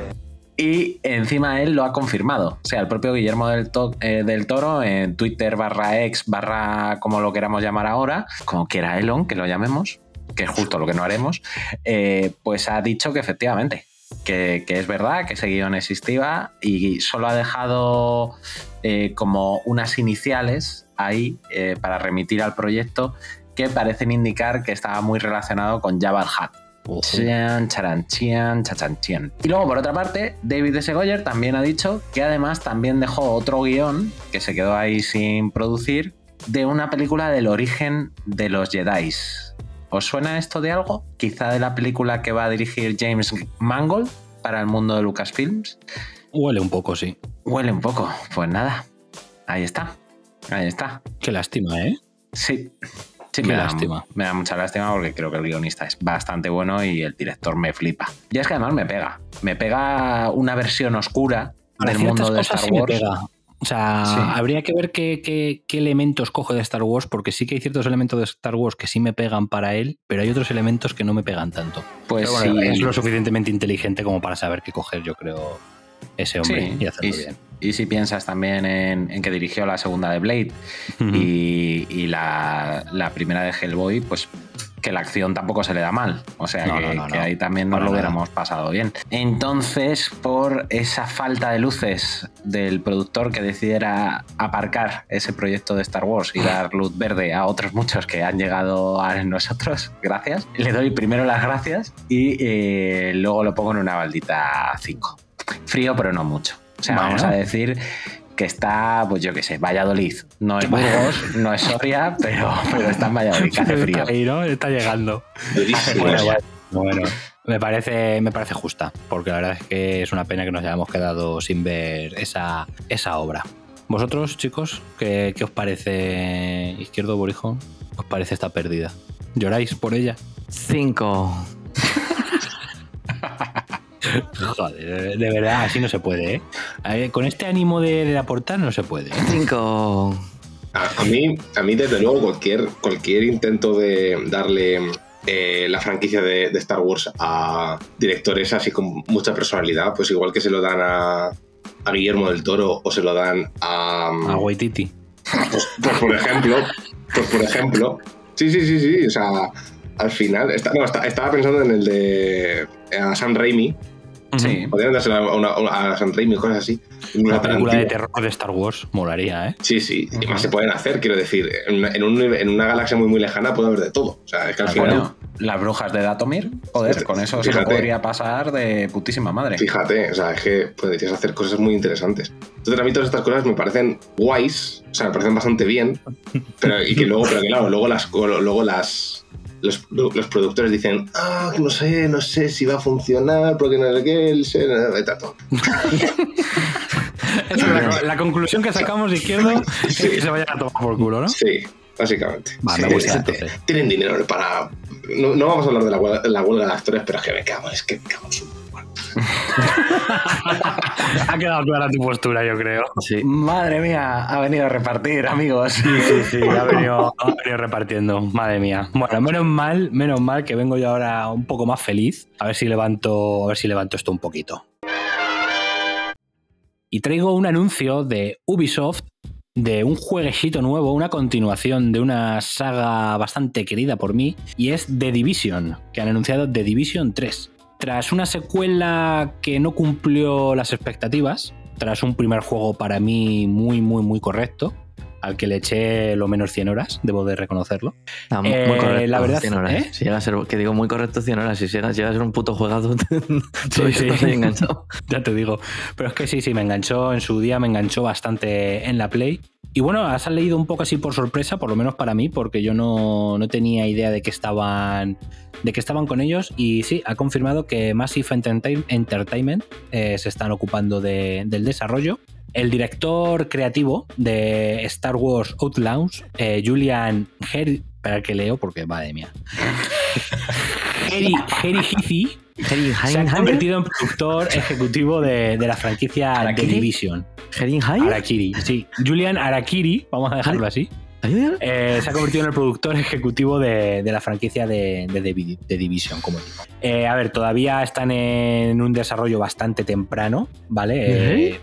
Y encima él lo ha confirmado. O sea, el propio Guillermo del, To- eh, del Toro en Twitter barra ex barra como lo queramos llamar ahora, como quiera Elon, que lo llamemos, que es justo lo que no haremos, eh, pues ha dicho que efectivamente, que, que es verdad, que ese guion existía y solo ha dejado eh, como unas iniciales ahí eh, para remitir al proyecto que parecen indicar que estaba muy relacionado con charan, chian, chachan, chian. Y luego, por otra parte, David S. Goyer también ha dicho que además también dejó otro guion que se quedó ahí sin producir de una película del origen de los Jedi. ¿Os suena esto de algo? Quizá de la película que va a dirigir James Mangold para el mundo de Lucasfilms. Huele un poco, sí. Huele un poco. Pues nada, ahí está. Ahí está. Qué lástima, ¿eh? Sí. Sí, Qué me da, lástima. me da mucha lástima porque creo que el guionista es bastante bueno y el director me flipa. Y es que además me pega. Me pega una versión oscura Para del mundo de cosas Star sí me Wars. pega. O sea, Sí. habría que ver qué, qué- qué elementos coge de Star Wars, porque sí que hay ciertos elementos de Star Wars que sí me pegan para él, pero hay otros elementos que no me pegan tanto. Pues bueno, sí. es lo suficientemente inteligente como para saber qué coger, yo creo, ese hombre Sí, y hacerlo y, bien. y si piensas también en, en que dirigió la segunda de Blade y, y la, la primera de Hellboy, pues que la acción tampoco se le da mal. O sea No, que, no, no, que no. ahí también nos lo hubiéramos pasado bien. Entonces, por esa falta de luces del productor que decidiera aparcar ese proyecto de Star Wars y dar luz verde a otros muchos que han llegado a nosotros, gracias. Le doy primero las gracias y eh, luego lo pongo en una baldita 5. Frío, pero no mucho. O sea, Bueno. vamos a decir que está, pues yo qué sé, Valladolid. No es Burgos, no es Soria, pero, pero está en Valladolid, que hace frío. Está ahí, ¿no? Está llegando. Durísimo. Bueno, bueno, bueno. Me parece, me parece justa, porque la verdad es que es una pena que nos hayamos quedado sin ver esa, esa obra. ¿Vosotros, chicos, qué, qué os parece Izquierdo Borijo? ¿Os parece esta pérdida? ¿Lloráis por ella? Cinco. Joder, de, verdad, así no se puede, ¿eh? A ver, Con este ánimo de, de aportar no se puede. Cinco. A, a mí, a mí, desde luego, cualquier, cualquier intento de darle eh, la franquicia de, de Star Wars a directores así con mucha personalidad, pues igual que se lo dan a, a Guillermo del Toro o se lo dan a. A Waititi. Pues, pues, por ejemplo, pues por ejemplo. Sí, sí, sí, sí. O sea, al final. está- no, está- estaba pensando en el de. A Sam Raimi. Sí. Podrían dársela a, una- a Sam Raimi, cosas así. Una película de terror de Star Wars molaría, ¿eh? Sí, sí, y más se pueden hacer, quiero decir, en una, en un- en una galaxia muy muy lejana puede haber de todo. O sea, es que al final, Bueno, las brujas de Datomir, joder, con eso se lo podría pasar de putísima madre. fíjate, o sea, es que podrías hacer cosas muy interesantes. Entonces a mí todas estas cosas me parecen guays, o sea, me parecen bastante bien, pero y que luego, pero que claro, luego las luego las los, los productores dicen, ah, que no sé, no sé si va a funcionar, porque no sé qué, el ser, todo. La, la conclusión que sacamos de izquierdo es que se vayan a tomar por culo, ¿no? Sí, básicamente. Va, Sí, gusta, sí, entonces. Tienen dinero para. No, no vamos a hablar de la huelga, la huelga de actores, pero es que me cago, es que me cago en su. ha quedado clara tu postura, yo creo. Sí. Madre mía, ha venido a repartir, amigos. Sí, sí, sí, ha venido, ha venido repartiendo, madre mía. Bueno, menos mal, menos mal que vengo yo ahora un poco más feliz. A ver si levanto, a ver si levanto esto un poquito. Y traigo un anuncio de Ubisoft de un jueguecito nuevo, una continuación de una saga bastante querida por mí, y es The Division, que han anunciado The Division 3. Tras una secuela que no cumplió las expectativas, tras un primer juego para mí muy, muy, muy correcto, al que le eché lo menos 100 horas, debo de reconocerlo. Ah, muy Eh, correcto. la verdad, 100 horas. ¿eh? Si llega a ser, que digo muy correcto 100 horas. Si llega, llega a ser un puto juegazo, Sí, sí. enganchado. Ya te digo. Pero es que sí, sí, me enganchó en su día, me enganchó bastante en la Play. Y bueno, has leído un poco así por sorpresa, por lo menos para mí, porque yo no, no tenía idea de que estaban de que estaban con ellos. Y sí, ha confirmado que Massive Entertain- Entertainment eh, se están ocupando de- del desarrollo. El director creativo de Star Wars Outlaws, eh, Julian Her- Espera que leo porque madre mía. Heri Hizi se ha convertido en productor ejecutivo de, de la franquicia The. Division. Arakiri, sí. Julian Arakiri, vamos a dejarlo así. Eh, se ha convertido en el productor ejecutivo de, de la franquicia de, de Division, como digo. Eh, a ver, todavía están en un desarrollo bastante temprano, ¿vale? Eh,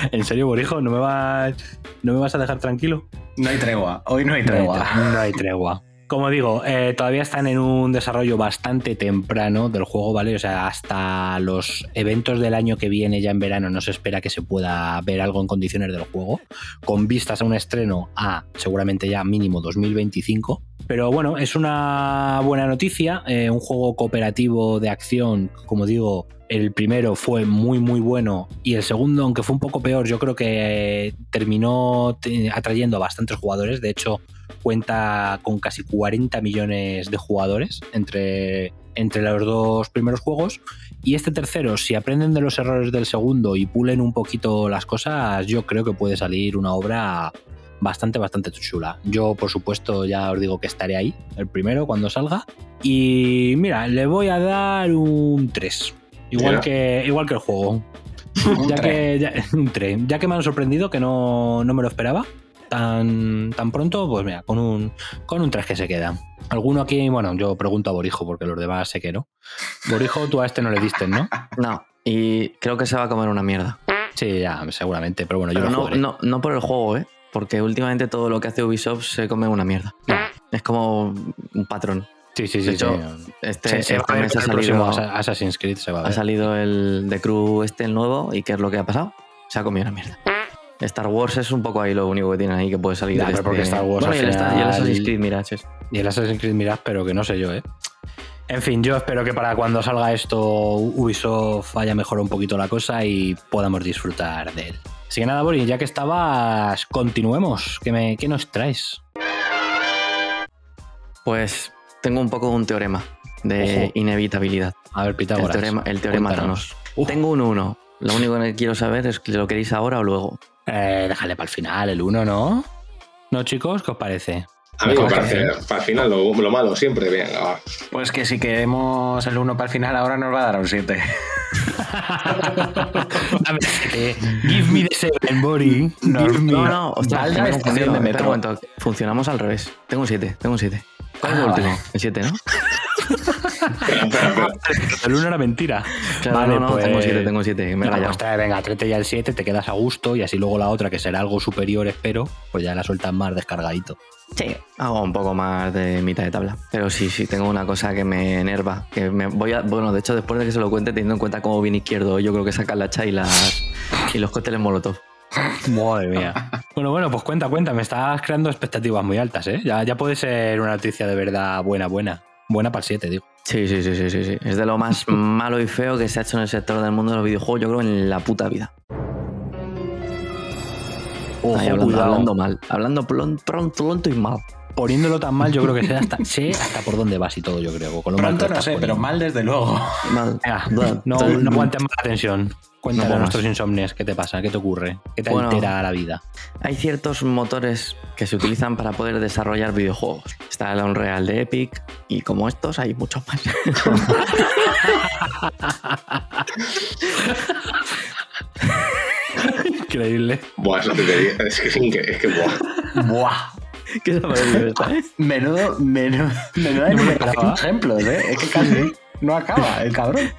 en serio, Borijo, ¿no me, vas, ¿no me vas a dejar tranquilo? No hay tregua. Hoy no hay tregua. No hay tregua. Como digo, eh, todavía están en un desarrollo bastante temprano del juego, ¿vale? O sea, hasta los eventos del año que viene, ya en verano, no se espera que se pueda ver algo en condiciones del juego, con vistas a un estreno a seguramente ya mínimo 2025. Pero bueno, es una buena noticia, eh, un juego cooperativo de acción, como digo, el primero fue muy muy bueno y el segundo, aunque fue un poco peor, yo creo que terminó te- atrayendo a bastantes jugadores. De hecho, cuenta con casi 40 millones de jugadores entre, entre los dos primeros juegos. Y este tercero, si aprenden de los errores del segundo y pulen un poquito las cosas, yo creo que puede salir una obra bastante, bastante chula. Yo, por supuesto, ya os digo que estaré ahí, el primero, cuando salga. Y mira, le voy a dar un 3. Igual, que, igual que el juego. ya, que, ya, un 3. Ya que me han sorprendido, que no, no me lo esperaba tan, tan pronto, pues mira, con un, con un 3 que se queda. Alguno aquí, bueno, yo pregunto a Borijo, porque los demás sé que no. Borijo, tú a este no le diste, ¿no? No, y creo que se va a comer una mierda. Sí, ya, seguramente, pero bueno, yo Pero no, jugaré. no, no por el juego, ¿eh? Porque últimamente todo lo que hace Ubisoft se come una mierda. Es como un patrón. Sí, sí, De sí. hecho, sí. este, Se- se este mes ha el próximo salido, Assassin's Creed, se va a ha salido el The Crew este, el nuevo, y ¿qué es lo que ha pasado? Se ha comido una mierda. Star Wars es un poco ahí lo único que tiene ahí que puede salir de pero porque este- Star Wars Bueno, y el, y el Assassin's Creed Mirage. es- Y el Assassin's Creed Mirage, pero que no sé yo, ¿eh? En fin, yo espero que para cuando salga esto Ubisoft haya mejorado un poquito la cosa y podamos disfrutar de él. Así que nada, Boris, ya que estabas, continuemos. ¿Qué, me, qué nos traes? Pues tengo un poco un teorema de Ojo. inevitabilidad. A ver, El Pitágoras. teorema, el teorema. Thanos. Uf. Tengo un 1. Lo único que quiero saber es que lo queréis ahora o luego. Eh, déjale para el final, el 1, ¿no? ¿No, chicos? ¿Qué os parece? A mí me parece, para el final, lo, lo malo siempre, venga, va. Pues que si queremos el 1 para el final, ahora nos va a dar un 7. A ver, eh, give me the seven, Bori. Give me. No, no, ostras, Valga que me estación de metro. Funcionamos al revés. Tengo un 7, tengo un 7. ¿Cuál es Ah, el último? vale. El 7, ¿no? El 1 era mentira. Claro, Vale, no, no, pues- tengo 7, tengo 7. Me he No, rayado. pues trae, venga, tráete ya el 7, te quedas a gusto y así luego la otra, que será algo superior, espero, pues ya la sueltas más descargadito. Sí, hago un poco más de mitad de tabla. Pero sí, sí, tengo una cosa que me enerva. Que me voy a, bueno, de hecho, después de que se lo cuente, teniendo en cuenta cómo viene izquierdo, yo creo que sacan la hacha y, las, y los cócteles molotov. Madre mía. bueno, bueno, pues cuenta, cuenta, me estás creando expectativas muy altas, ¿eh? Ya, ya puede ser una noticia de verdad buena, buena. Buena para el 7, digo. Sí, sí, sí, sí, sí, sí. Es de lo más malo y feo que se ha hecho en el sector del mundo de los videojuegos, yo creo, en la puta vida. Ojo, Ahí hablando, cuidado. hablando mal. Hablando pronto, pronto y mal. Poniéndolo tan mal, yo creo que sé hasta, sé hasta por dónde vas y todo, yo creo. Con lo Pronto no sé, pero mal desde luego. Mal. Venga, no, no aguantes más la tensión. Más. nuestros insomnes qué te pasa, qué te ocurre, qué te Bueno. altera la vida. Hay ciertos motores que se utilizan para poder desarrollar videojuegos. Está el Unreal de Epic y como estos hay muchos más. Increíble. Buah, eso te diría. Es que es increíble. Es que, buah. Buah. ¿Qué se ha parecido esta, eh? Menudo, menudo, menuda No me ejemplos, ¿eh? Es que casi no acaba el cabrón.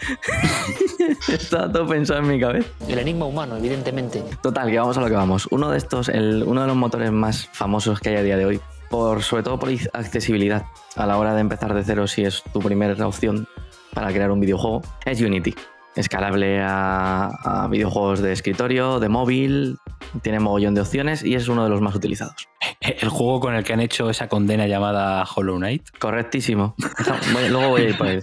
Está todo pensado en mi cabeza. El enigma humano, evidentemente. Total, que vamos a lo que vamos. Uno de estos, el, uno de los motores más famosos que hay a día de hoy, por, sobre todo por accesibilidad a la hora de empezar de cero si es tu primera opción para crear un videojuego, es Unity. Escalable a, a videojuegos de escritorio, de móvil, tiene mogollón de opciones y es uno de los más utilizados. El juego con el que han hecho esa condena llamada Hollow Knight. Correctísimo. Luego voy a ir por ahí.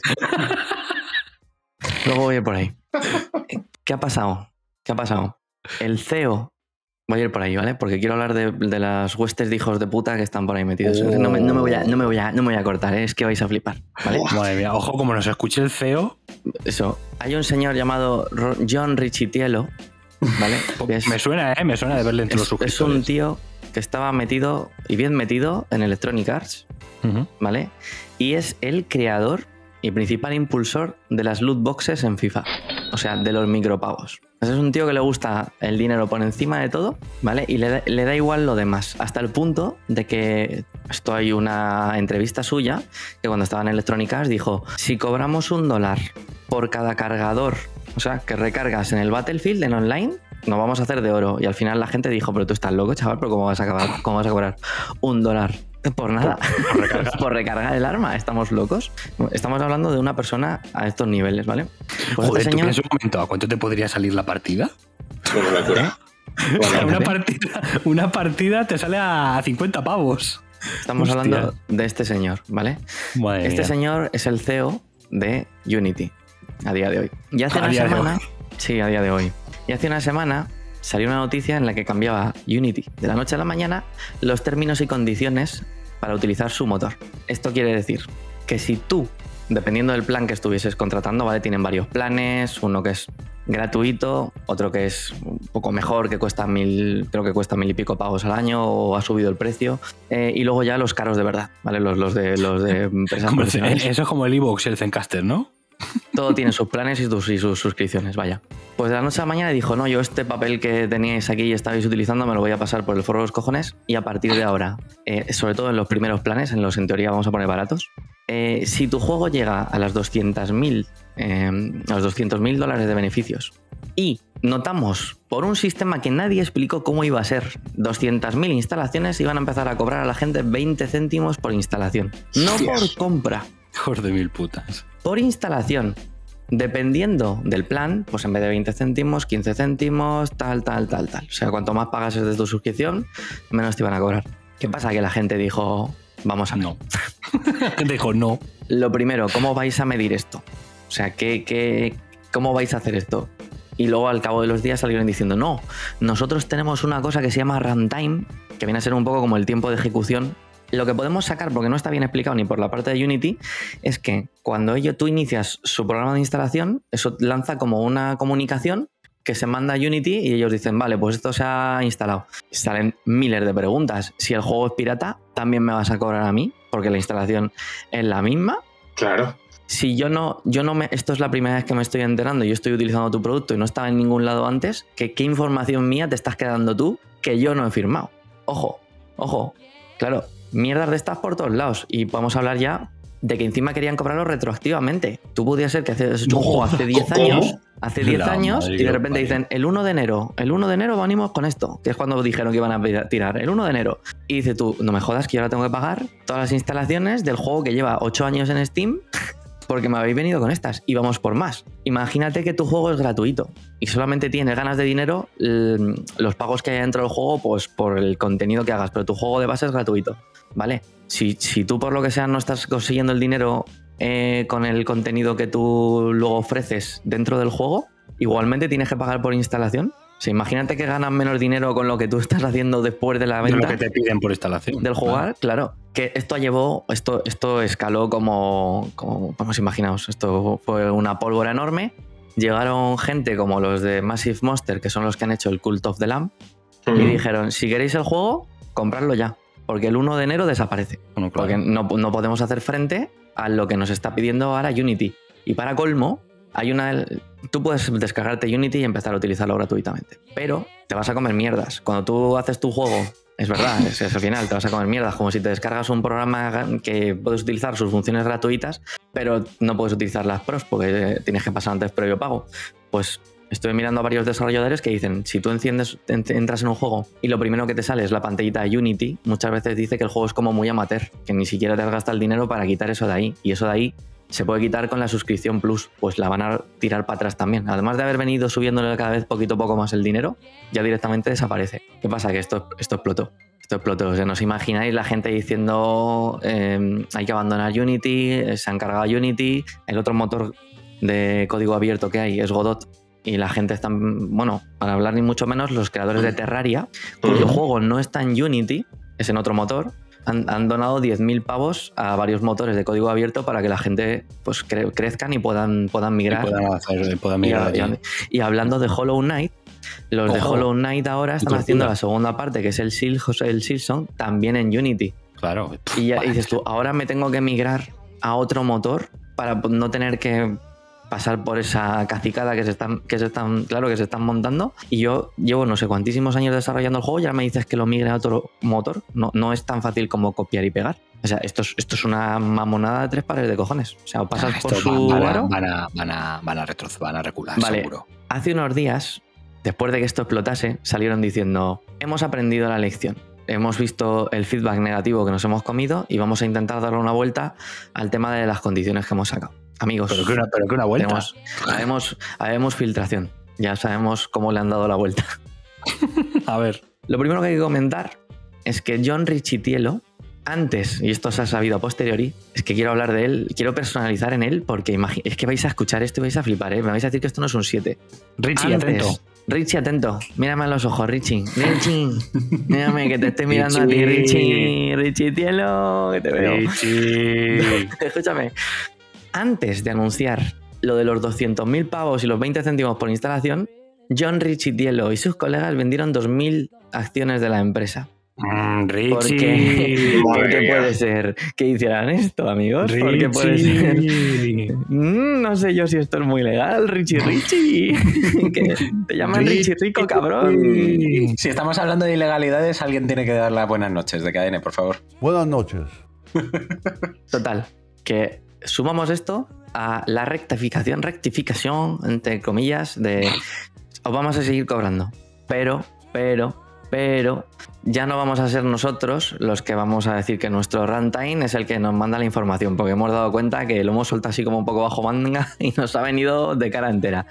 Luego voy a ir por ahí. ¿Qué ha pasado? ¿Qué ha pasado? El CEO. Voy a ir por ahí, ¿vale? Porque quiero hablar de, de las huestes de hijos de puta que están por ahí metidos. Oh. No, me, no me voy a, no, me voy a, no me voy a cortar, ¿eh? es que vais a flipar, ¿vale? Madre mía, ojo, como nos escuche el CEO, Eso. Hay un señor llamado John Richitielo, ¿vale? Es- me suena, ¿eh? Me suena de verle entre los es, es un suscriptores. tío que estaba metido y bien metido en Electronic Arts, ¿vale? Y es el creador y principal impulsor de las loot boxes en FIFA, o sea, de los micropagos. Ese es un tío que le gusta el dinero por encima de todo, ¿vale? Y le da, le da igual lo demás, hasta el punto de que esto hay una entrevista suya que cuando estaba en Electronic Arts dijo, si cobramos un dólar por cada cargador, o sea, que recargas en el Battlefield, en online, nos vamos a hacer de oro. Y al final la gente dijo, pero tú estás loco, chaval, pero ¿cómo vas a, acabar, cómo vas a cobrar un dólar? Por nada, por, recargar. el arma, estamos locos. Estamos hablando de una persona a estos niveles, ¿vale? Pues Joder, este tú señor- piensa un momento, ¿a cuánto te podría salir la partida? Bueno, sea, una, partida una partida te sale a 50 pavos. Estamos Hostia. hablando de este señor, ¿vale? Madre Este mía. señor es el CEO de Unity a día de hoy. Y hace A una semana, sí, a día de hoy. Y hace una semana salió una noticia en la que cambiaba Unity de la noche a la mañana los términos y condiciones para utilizar su motor. Esto quiere decir que si tú, dependiendo del plan que estuvieses contratando, ¿vale? Tienen varios planes, uno que es gratuito, otro que es un poco mejor, que cuesta mil, creo que cuesta mil y pico pagos al año o ha subido el precio, eh, y luego ya los caros de verdad, ¿vale? Los, los de los de empresas Como el- profesionales. eso es como el Evox y el Zencaster, ¿no? Todo tiene sus planes y sus, y sus suscripciones, vaya. Pues de la noche a la mañana dijo, no, yo este papel que teníais aquí y estabais utilizando me lo voy a pasar por el forro de los cojones y a partir de ahora, eh, sobre todo en los primeros planes, en los en teoría vamos a poner baratos, eh, si tu juego llega a las 200.000 eh, a los 200.000 dólares de beneficios y notamos por un sistema que nadie explicó cómo iba a ser 200.000 instalaciones, iban a empezar a cobrar a la gente 20 céntimos por instalación. No por compra Hijos de mil putas. Por instalación. Dependiendo del plan, pues en vez de 20 céntimos, 15 céntimos, tal, tal, tal, tal. O sea, cuanto más pagas de tu suscripción, menos te iban a cobrar. ¿Qué pasa? Que la gente dijo, vamos a. No. Dijo no. Lo primero, ¿cómo vais a medir esto? O sea, ¿qué, qué, ¿cómo vais a hacer esto? Y luego al cabo de los días salieron diciendo, no, nosotros tenemos una cosa que se llama runtime, que viene a ser un poco como el tiempo de ejecución. Lo que podemos sacar, porque no está bien explicado ni por la parte de Unity, es que cuando ello tú inicias su programa de instalación, eso lanza como una comunicación que se manda a Unity y ellos dicen, vale, pues esto se ha instalado. Salen miles de preguntas. Si el juego es pirata, también me vas a cobrar a mí, porque la instalación es la misma. Claro. Si yo no, yo no me, esto es la primera vez que me estoy enterando, yo estoy utilizando tu producto y no estaba en ningún lado antes, que qué información mía te estás quedando tú que yo no he firmado. Ojo, ojo, claro, mierdas de estas por todos lados. Y vamos a hablar ya de que encima querían cobrarlo retroactivamente. Tú podías ser que hecho un juego hace 10 ¿Cómo? años, hace 10 La años, madre y de repente dicen, el 1 de enero, el 1 de enero venimos con esto, que es cuando dijeron que iban a tirar, el 1 de enero. Y dice tú, no me jodas que yo ahora tengo que pagar todas las instalaciones del juego que lleva 8 años en Steam porque me habéis venido con estas y vamos por más. Imagínate que tu juego es gratuito y solamente tienes ganas de dinero los pagos que hay dentro del juego pues por el contenido que hagas, pero tu juego de base es gratuito, ¿vale? Si, si tú por lo que sea no estás consiguiendo el dinero eh, con el contenido que tú luego ofreces dentro del juego, igualmente tienes que pagar por instalación. O sea, imagínate que ganas menos dinero con lo que tú estás haciendo después de la De lo venta que te piden por instalación. del jugar, claro. Que esto llevó, esto, esto escaló como, como, vamos, imaginaos, esto fue una pólvora enorme. Llegaron gente como los de Massive Monster, que son los que han hecho el Cult of the Lamb, y dijeron, si queréis el juego, compradlo ya, porque el 1 de enero desaparece. Bueno, claro. Porque no, no podemos hacer frente a lo que nos está pidiendo ahora Unity. Y para colmo, hay una. Tú puedes descargarte Unity y empezar a utilizarlo gratuitamente. Pero te vas a comer mierdas. Cuando tú haces tu juego, es verdad, es, es al final, te vas a comer mierdas. Como si te descargas un programa que puedes utilizar sus funciones gratuitas, pero no puedes utilizar las pros porque tienes que pasar antes previo pago. Pues estoy mirando a varios desarrolladores que dicen, si tú enciendes, en- entras en un juego y lo primero que te sale es la pantallita Unity, muchas veces dice que el juego es como muy amateur, que ni siquiera te has gastado el dinero para quitar eso de ahí. Y eso de ahí se puede quitar con la suscripción Plus, pues la van a tirar para atrás también. Además de haber venido subiéndole cada vez poquito a poco más el dinero, ya directamente desaparece. ¿Qué pasa? Que esto, explotó. Esto explotó. O sea, no os imagináis la gente diciendo eh, hay que abandonar Unity, eh, se han cargado Unity, el otro motor de código abierto que hay es Godot. Y la gente está, bueno, para hablar ni mucho menos, los creadores de Terraria, cuyo juego no está en Unity, es en otro motor, han, han donado 10.000 pavos a varios motores de código abierto para que la gente pues cre- crezcan y puedan, puedan Y migrar. puedan hacer, puedan Y, migrar y- allí. y hablando de Hollow Knight, Los de Ojo. Hollow Knight ahora están haciendo la segunda parte, que es el, Sil el Silson, también en Unity. Claro. Y ya Vale. y dices tú, ahora me tengo que migrar a otro motor para no tener que pasar por esa cacicada que se están, que se están, claro, que se están montando. Y yo llevo no sé cuantísimos años desarrollando el juego y ahora me dices que lo migre a otro motor. No, no es tan fácil como copiar y pegar. O sea, esto es, esto es una mamonada de tres pares de cojones. O sea, o pasas Ah, por su van, van, a, van, a, van, a retro- van a recular, Vale. seguro. Hace unos días, después de que esto explotase, salieron diciendo, hemos aprendido la lección. Hemos visto el feedback negativo que nos hemos comido y vamos a intentar darle una vuelta al tema de las condiciones que hemos sacado. Amigos, Pero que una, pero que una vuelta. tenemos- habemos, habemos filtración. Ya sabemos cómo le han dado la vuelta. A ver. Lo primero que hay que comentar es que John Richitielo, antes, y esto se ha sabido a posteriori, es que quiero hablar de él, quiero personalizar en él, porque es que vais a escuchar esto y vais a flipar, ¿eh? me vais a decir que esto no es un 7. Richie, Antes, atento. Richie, atento. Mírame a los ojos, Richie. Richie. Mírame que te estoy mirando a ti, Richie. Richie, tielo, que te veo. Richie. Escúchame. Antes de anunciar lo de los 200.000 pavos y los 20 céntimos por instalación, John Richitielo y sus colegas vendieron 2.000 acciones de la empresa. Mm, ¿Por Richie. qué? Madre Porque mía. puede ser que hicieran esto, amigos. Porque puede ser. Richie. Mm, no sé yo si esto es muy legal, Richie Richie. que te llaman Richie Rico, cabrón. Si estamos hablando de ilegalidades, alguien tiene que dar las buenas noches de cadena, por favor. Buenas noches. Total, que sumamos esto a la rectificación, rectificación, entre comillas, de os vamos a seguir cobrando. Pero, pero, pero, ya no vamos a ser nosotros los que vamos a decir que nuestro runtime es el que nos manda la información, porque hemos dado cuenta que lo hemos soltado así como un poco bajo manga y nos ha venido de cara entera.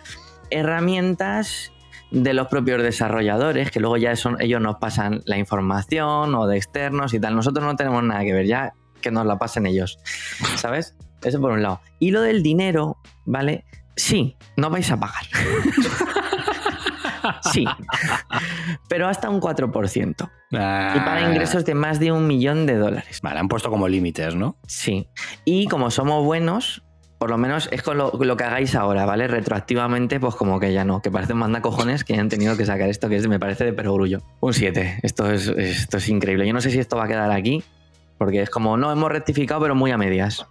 Herramientas de los propios desarrolladores, que luego ya son, ellos nos pasan la información o de externos y tal. Nosotros no tenemos nada que ver, ya que nos la pasen ellos. ¿Sabes? Eso por un lado. Y lo del dinero, ¿vale? Sí, no vais a pagar. sí. Pero hasta un 4%. Y para ingresos de más de un millón de dólares. Vale, han puesto como límites, ¿no? Sí. Y como somos buenos, por lo menos es con lo, lo que hagáis ahora, ¿vale? Retroactivamente, pues como que ya no, que parece un manda cojones que hayan tenido que sacar esto, que es, me parece de perogrullo. Un 7. Esto es, esto es increíble. Yo no sé si esto va a quedar aquí, porque es como, no, hemos rectificado, pero muy a medias.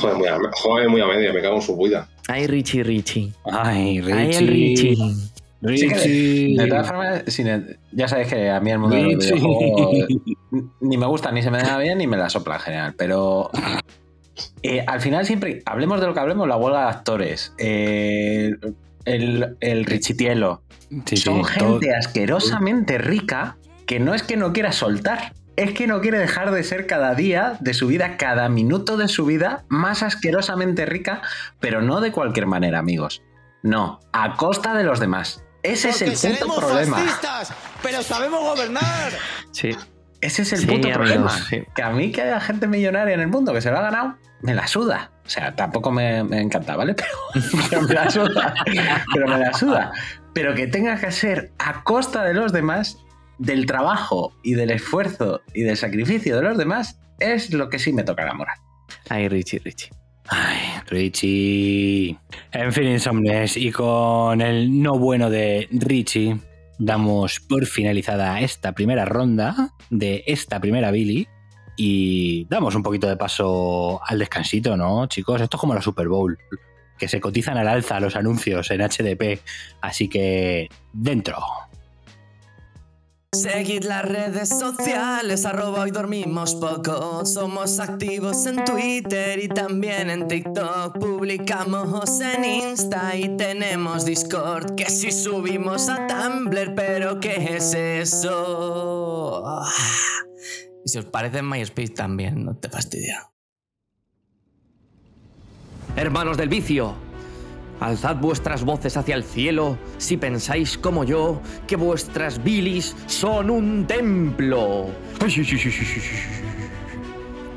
Joder, muy a, joder, muy a media, me cago en su vida. Ay, Richie, Richie. Ay, Richie. Ay, el Richie. Sí Richie. de todas formas, sin- ya sabéis que a mí el mundo de los Richie. videojuegos ni me gusta, ni se me da bien, ni me la sopla en general. Pero eh, al final siempre, hablemos de lo que hablemos, la huelga de actores, eh, el, el Richitielo, Sí, sí, son todo- gente asquerosamente rica que no es que no quiera soltar, es que no quiere dejar de ser cada día de su vida, cada minuto de su vida, más asquerosamente rica, pero no de cualquier manera, amigos. No, a costa de los demás. Ese es el puto problema. pero sabemos gobernar. Sí. Ese es el Sí, puto amigos, problema. sí. Que a mí que haya gente millonaria en el mundo que se lo ha ganado, me la suda. O sea, tampoco me, me encanta, ¿vale? Pero, pero me la suda. Pero me la suda. Pero que tenga que ser a costa de los demás, del trabajo y del esfuerzo y del sacrificio de los demás, es lo que sí me toca la moral. Ay, Richie, Richie. Ay, Richie. En fin, Insomnes, y con el no bueno de Richie, damos por finalizada esta primera ronda de esta primera Billy. Y damos un poquito de paso al descansito, ¿no, chicos? Esto es como la Super Bowl, que se cotizan al alza los anuncios en HDP. Así que, dentro. Seguid las redes sociales, arroba hoy dormimos poco. Somos activos en Twitter y también en TikTok. Publicamos en Insta y tenemos Discord. Que si subimos a Tumblr, pero ¿qué es eso? Y si os parece en MySpace también, no te fastidia. Hermanos del vicio, alzad vuestras voces hacia el cielo si pensáis como yo que vuestras bilis son un templo.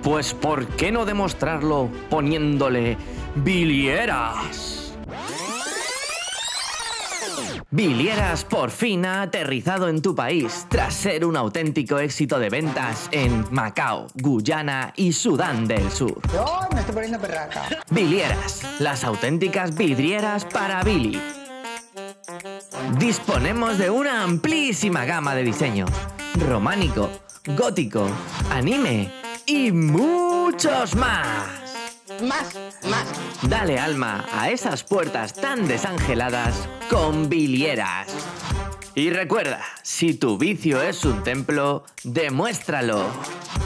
Pues ¿por qué no demostrarlo poniéndole bilieras? Bilieras por fin ha aterrizado en tu país tras ser un auténtico éxito de ventas en Macao, Guyana y Sudán del Sur. me estoy poniendo perraca. Bilieras, las auténticas vidrieras para Billy. Disponemos de una amplísima gama de diseños. Románico, gótico, anime y muchos más. Más, más. Dale alma a esas puertas tan desangeladas con bilieras. Y recuerda, si tu vicio es un templo, demuéstralo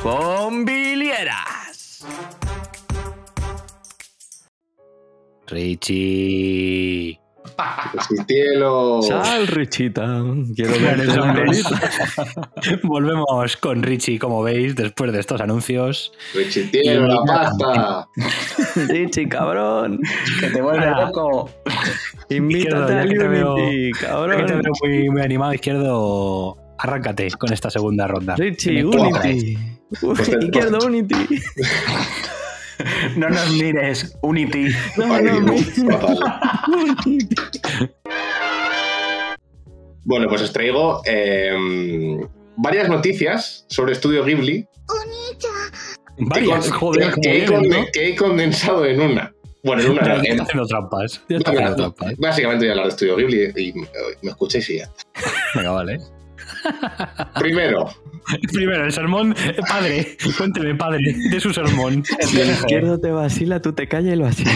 con bilieras. Richie. Sin cielo. Sal, Richita. Quiero ver. Volvemos con Richie, como veis, después de estos anuncios. Richitielo, la pasta. Richie, cabrón. Que te vuelve Ahora. loco. Invítate veo- Unity, Ya que te cabrón. veo muy, muy animado, izquierdo. Arráncate con esta segunda ronda. Richie, Unity. Pues te- Izquierdo, Unity. No nos mires, Unity. No, no, fatal. Bueno, pues os traigo eh, varias noticias sobre Estudio Ghibli Varias, que, joder, que he ¿no? que he condensado en una. Bueno, en una. Ya no, está en- haciendo trampas. Ya está haciendo trampas. básicamente voy a hablar de Estudio Ghibli y me, me escuchéis y ya. Venga, vale. Primero, Primero, el sermón. eh, Padre, cuénteme, padre, de su sermón. Si el izquierdo te vacila, tú te callas y lo vacila.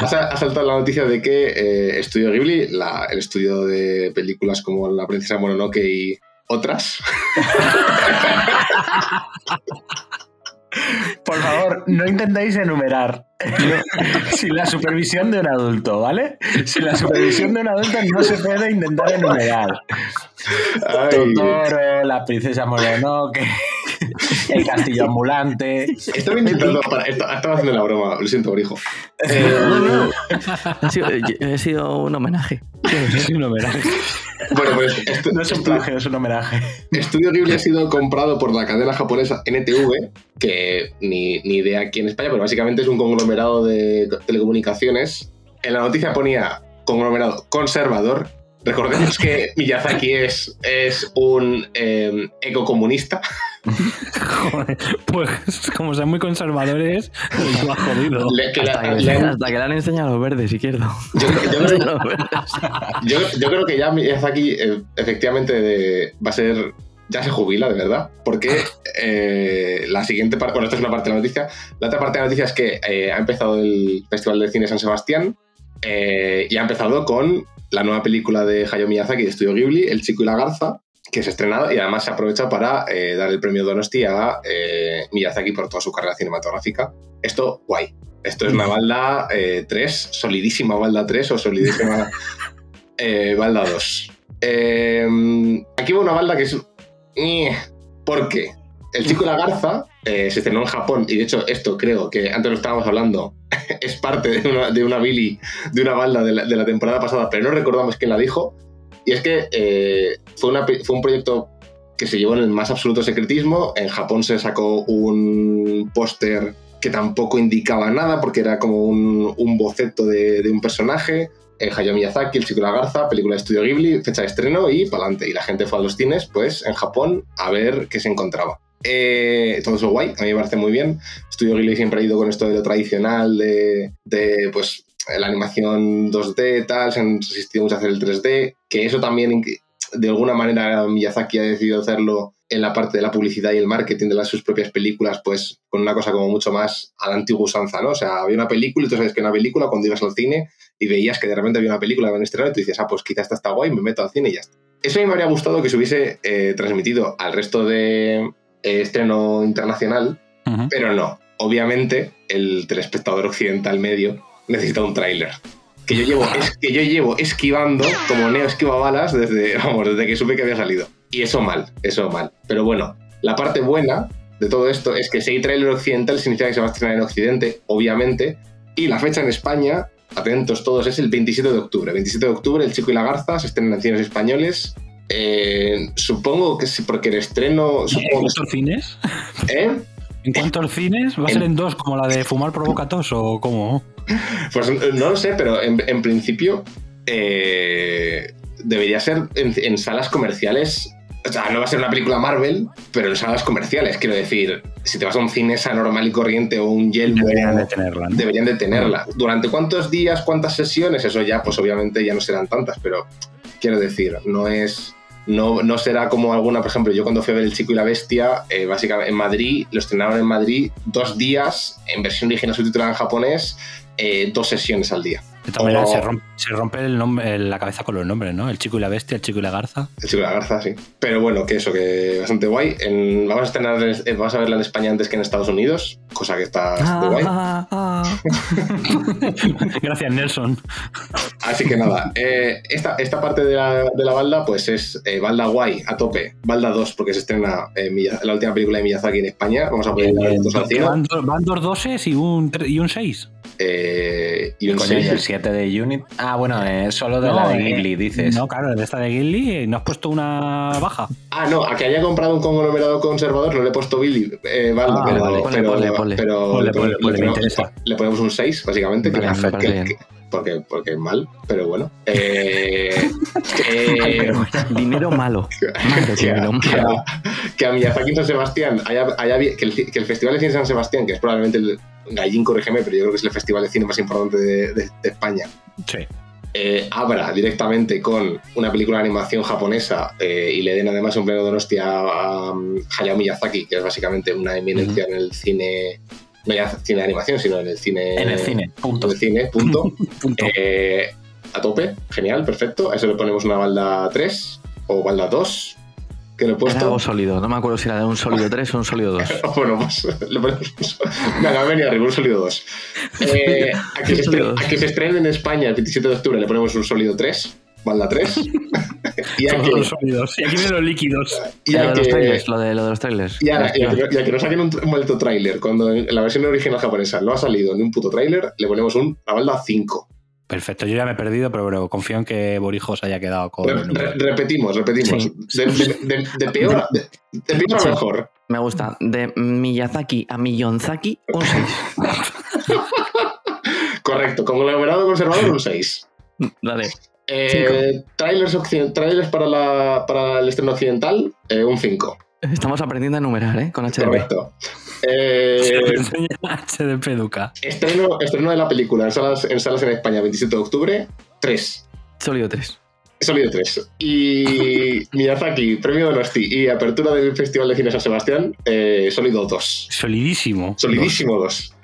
ha, sa- ha saltado la noticia de que eh, Estudio Ghibli, la- el estudio de películas como La Princesa Mononoke y otras, Por favor, no intentéis enumerar. Sin la supervisión de un adulto, ¿vale? Sin la supervisión de un adulto no se puede intentar enumerar. Ay, Totoro, la princesa Mononoke, el castillo ambulante. estaba intentando. Para, estaba estaba haciendo la broma, lo siento, hijo. No, no. Ha sido, ha sido un homenaje. Es un homenaje. Bueno, pues esto- No es un plagio, es un homenaje. Estudio Ghibli ha sido comprado por la cadena japonesa NTV, que ni, ni idea aquí en España, pero básicamente es un conglomerado de telecomunicaciones. En la noticia ponía conglomerado conservador. Recordemos que Miyazaki es, es un eh, ecocomunista. Joder, pues como son muy conservadores, lo ha jodido. Le- que Hasta la- que, le han- hasta que le han enseñado los verdes, izquierdo. yo, yo creo, yo- yo creo que ya Miyazaki eh, efectivamente de- va a ser. Ya se jubila, de verdad. Porque eh, la siguiente parte. Bueno, esto es una parte de la noticia. La otra parte de la noticia es que eh, ha empezado el Festival de Cine San Sebastián. eh, y ha empezado con la nueva película de Hayao Miyazaki de Estudio Ghibli, El Chico y la Garza, que se ha estrenado y además se aprovecha para eh, dar el premio Donosti a eh, Miyazaki por toda su carrera cinematográfica. Esto, guay. Esto es una balda 3, solidísima balda 3 o solidísima eh, balda 2. Eh, aquí va una balda que es... eh, ¿Por qué? El chico y la garza eh, se estrenó en Japón y de hecho esto creo que antes lo estábamos hablando es parte de una, de una Billy, de una balda de la, de la temporada pasada, pero no recordamos quién la dijo. Y es que eh, fue, una fue un proyecto que se llevó en el más absoluto secretismo. En Japón se sacó un póster que tampoco indicaba nada porque era como un, boceto de, de un personaje. Eh, Hayao Miyazaki, El chico y la garza, película de estudio Ghibli, fecha de estreno y pa'lante. Y la gente fue a los cines, pues, en Japón a ver qué se encontraba. Eh, todo eso guay, a mí me parece muy bien. Estudio Ghibli siempre ha ido con esto de lo tradicional, de, de, pues la animación 2D, tal, se han resistido mucho a hacer el 3D, que eso también de alguna manera Miyazaki ha decidido hacerlo en la parte de la publicidad y el marketing de las, sus propias películas, pues con una cosa como mucho más a la antigua usanza, ¿no? O sea, había una película y tú sabes que una película cuando ibas al cine y veías que de repente había una película que habían estrenado y tú dices, ah, pues quizás esta está guay, me meto al cine y ya está. Eso a mí me habría gustado que se hubiese eh, transmitido al resto de eh, estreno internacional, uh -huh. pero no. Obviamente, el telespectador occidental medio necesita un tráiler. Que yo, llevo, es, que yo llevo esquivando como Neo esquiva balas desde, vamos, desde que supe que había salido. Y eso mal, eso mal. Pero bueno, la parte buena de todo esto es que si hay tráiler occidental significa que se va a estrenar en Occidente, obviamente. Y la fecha en España, atentos todos, es el 27 de octubre. 27 de octubre, El Chico y la Garza se estrenan en cines españoles. Eh, supongo que sí, porque el estreno... Supongo ¿En cuántos cines? ¿Eh? ¿En cuántos cines? ¿Va a ser en dos como la de fumar provoca tos o cómo? Pues no lo sé, pero en, en principio eh, debería ser en, en, salas comerciales. O sea, no va a ser una película Marvel, pero en salas comerciales. Quiero decir, si te vas a un cinesa normal y corriente o un yelmo, Deberían de tenerla. ¿no? deberían de tenerla. ¿Durante cuántos días, cuántas sesiones? Eso ya, pues obviamente ya no serán tantas, pero quiero decir, no es. No, no será como alguna, por ejemplo, yo cuando fui a ver El Chico y la Bestia, eh, básicamente en Madrid, lo estrenaron en Madrid dos días, en versión original subtitulada en japonés, eh, dos sesiones al día. De todas maneras, se rompe, se rompe el nombre, la cabeza con los nombres, ¿no? El chico y la bestia, el chico y la garza. El Chico y la Garza, sí. Pero bueno, que eso, que bastante guay. En- vamos, a estrenar, vamos a verla en España antes que en Estados Unidos, cosa que está bastante guay. Ah, ah, ah. Gracias, Nelson. Así que nada, eh, esta, esta parte de la, de la balda, pues es eh, balda guay, a tope. Balda 2, porque se estrena eh, la última película de Miyazaki en España. Vamos a a ver todos al cine. Van, dos- van dos doses y un, tre- y un seis. Eh, y un Coño, y el seis. 7 de Unit. Ah, bueno, eh, solo de No, la de eh, Ghibli, dices. No, claro, de esta de Ghibli no has puesto una baja. Ah, no, a que haya comprado un conglomerado conservador no le he puesto Billy, eh, balda, Ah, pero, vale. Ponle, pero, ponle, ponle. pero Ponle, le, ponle, le ponle, me ponemos, interesa. le ponemos un 6, básicamente, que, me que- bien. que- porque, porque es mal, pero bueno. Eh, que- Dinero malo. Malo que, a, dinero que a- malo. que a Miyazaki San Sebastián, haya, que, el, que el Festival de Cine San Sebastián, que es probablemente el Gallín, corrígeme, pero yo creo que es el festival de cine más importante de, de- de España, Sí. eh, abra directamente con una película de animación japonesa eh, y le den además un pleno de hostia a, um, Hayao Miyazaki, que es básicamente una eminencia en el cine, no ya cine de animación, sino en el cine. En el cine, punto. En el cine, punto. Punto. Eh, a tope, genial, perfecto. A eso le ponemos una balda 3 o balda 2, que lo he Era puesto. algo sólido. No me acuerdo si era de un sólido 3 o un sólido 2. Bueno, pues le ponemos un... Nada, me venía arriba, un sólido 2. Eh, a, que estrene, a que se estrene en España el 27 de octubre le ponemos un sólido 3, balda 3. y, a que, los sólidos. Y aquí vienen los líquidos. y lo a de los que- trailers, lo de, lo de los trailers. y a- y a que, y a que nos saquen un, un maldito tráiler cuando en la versión original japonesa no ha salido ni un puto tráiler, le ponemos un, la balda 5. Perfecto, yo ya me he perdido, pero, pero confío en que Borijos haya quedado con Re- re- repetimos, repetimos. Sí. De, de- de- de peor, a- de, de peor a Sí. mejor. Me gusta. De Miyazaki a Miyonzaki, un 6. Correcto, conglomerado conservador un 6. Dale. Eh, trailers, trailers para, la, para el estreno occidental, eh, un 5. Estamos aprendiendo a numerar, ¿eh? Con HDP. Correcto. Eh, HDP Duca. estreno, estreno de la película en salas, en salas en España, 27 de octubre, 3. Sólido 3. Sólido 3. Y Miyazaki, premio Donosti y apertura del Festival de Cine San Sebastián, eh, sólido 2. Solidísimo. Solidísimo 2.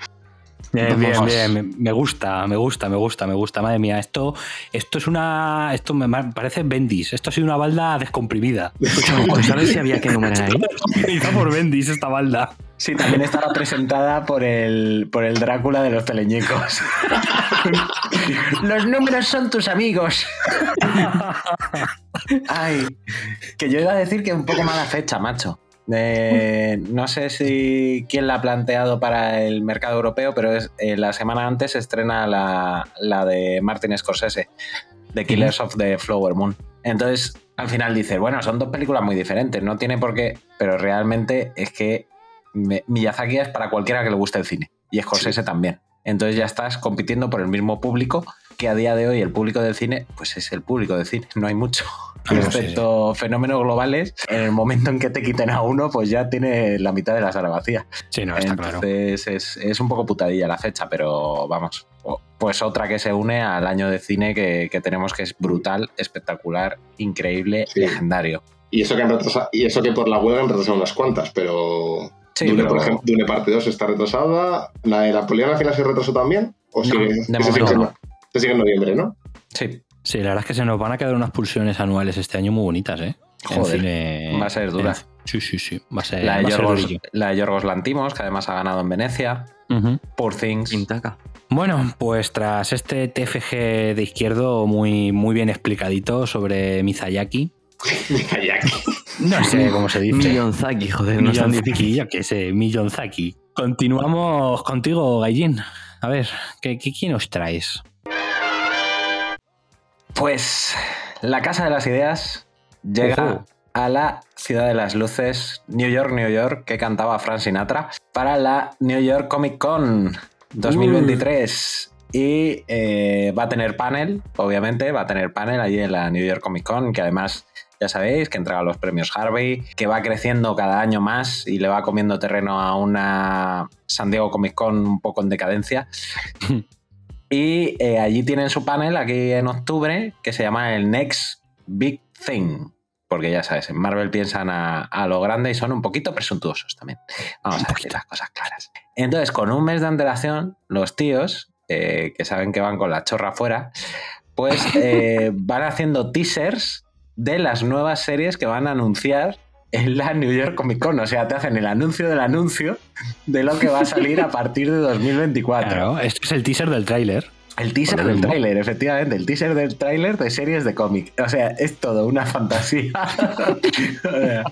Bien, bien, bien. Me, me gusta, me gusta, me gusta, me gusta. Madre mía, esto, esto es una. Esto me parece Bendis. Esto ha sido una balda descomprimida. Escúchame, ¿sabes si había que numerar ahí? Está por Bendis esta balda. Sí, también estará presentada por el, por el Drácula de los teleñecos. los números son tus amigos. Ay, que yo iba a decir que un poco mala fecha, macho. Eh, no sé si quién la ha planteado para el mercado europeo, pero es, eh, la semana antes se estrena la, la de Martin Scorsese, The Killers of the Flower Moon. Entonces, al final dices, bueno, son dos películas muy diferentes, no tiene por qué, pero realmente es que me- Miyazaki es para cualquiera que le guste el cine y Scorsese también. Entonces ya estás compitiendo por el mismo público que a día de hoy el público del cine, pues es el público del cine, no hay mucho. Ah, no, Excepto fenómenos globales, en el momento en que te quiten a uno, pues ya tiene la mitad de la sala vacía. Sí, no, está claro. Entonces es, es un poco putadilla la fecha, pero vamos. Pues otra que se une al año de cine que, que tenemos que es brutal, espectacular, increíble, Sí. legendario. Y eso, que han retrasado, y eso que por la huelga han retrasado unas cuantas, pero. Sí, Dune, pero- por ejemplo, Dune parte 2 está retrasada. ¿La de Napoleón al final se retrasó también? ¿O No, sigue? de sigue no. ese sigue en noviembre, ¿no? Sí, Sí, la verdad es que se nos van a quedar unas pulsiones anuales este año muy bonitas, ¿eh? En Joder, cine- va a ser dura. en- sí, sí, sí. Va a ser. la, de Yorgos, la de Yorgos Lantimos, que además ha ganado en Venecia. Ujú. Poor Things. Intaka. Bueno, pues tras este TFG de izquierdo muy, muy bien explicadito sobre Mizayaki, Miyazaki. no sé cómo se dice. Miyonzaki, joder, no. Millonzaki, yo qué sé, Millonzaki. Continuamos contigo, Gallín. A ver, ¿qué, qué, qué nos traes? Pues la Casa de las Ideas llega a la Ciudad de las Luces, New York, New York, que cantaba Frank Sinatra, para la New York Comic Con 2023. Y eh, va a tener panel, obviamente, va a tener panel allí en la New York Comic Con, que además ya sabéis, que entrega los premios Harvey, que va creciendo cada año más y le va comiendo terreno a una San Diego Comic Con un poco en decadencia. y eh, allí tienen su panel aquí en octubre que se llama el Next Big Thing. Porque ya sabes, en Marvel piensan a, a lo grande y son un poquito presuntuosos también. Vamos a decir las cosas claras. Entonces, con un mes de antelación, los tíos, eh, que saben que van con la chorra afuera, pues eh, van haciendo teasers de las nuevas series que van a anunciar en la New York Comic Con. O sea, te hacen el anuncio del anuncio de lo que va a salir a partir de 2024. Claro, este es el teaser del tráiler. El teaser del mismo. tráiler, efectivamente, el teaser del tráiler de series de cómic. O sea, es todo una fantasía. O sea,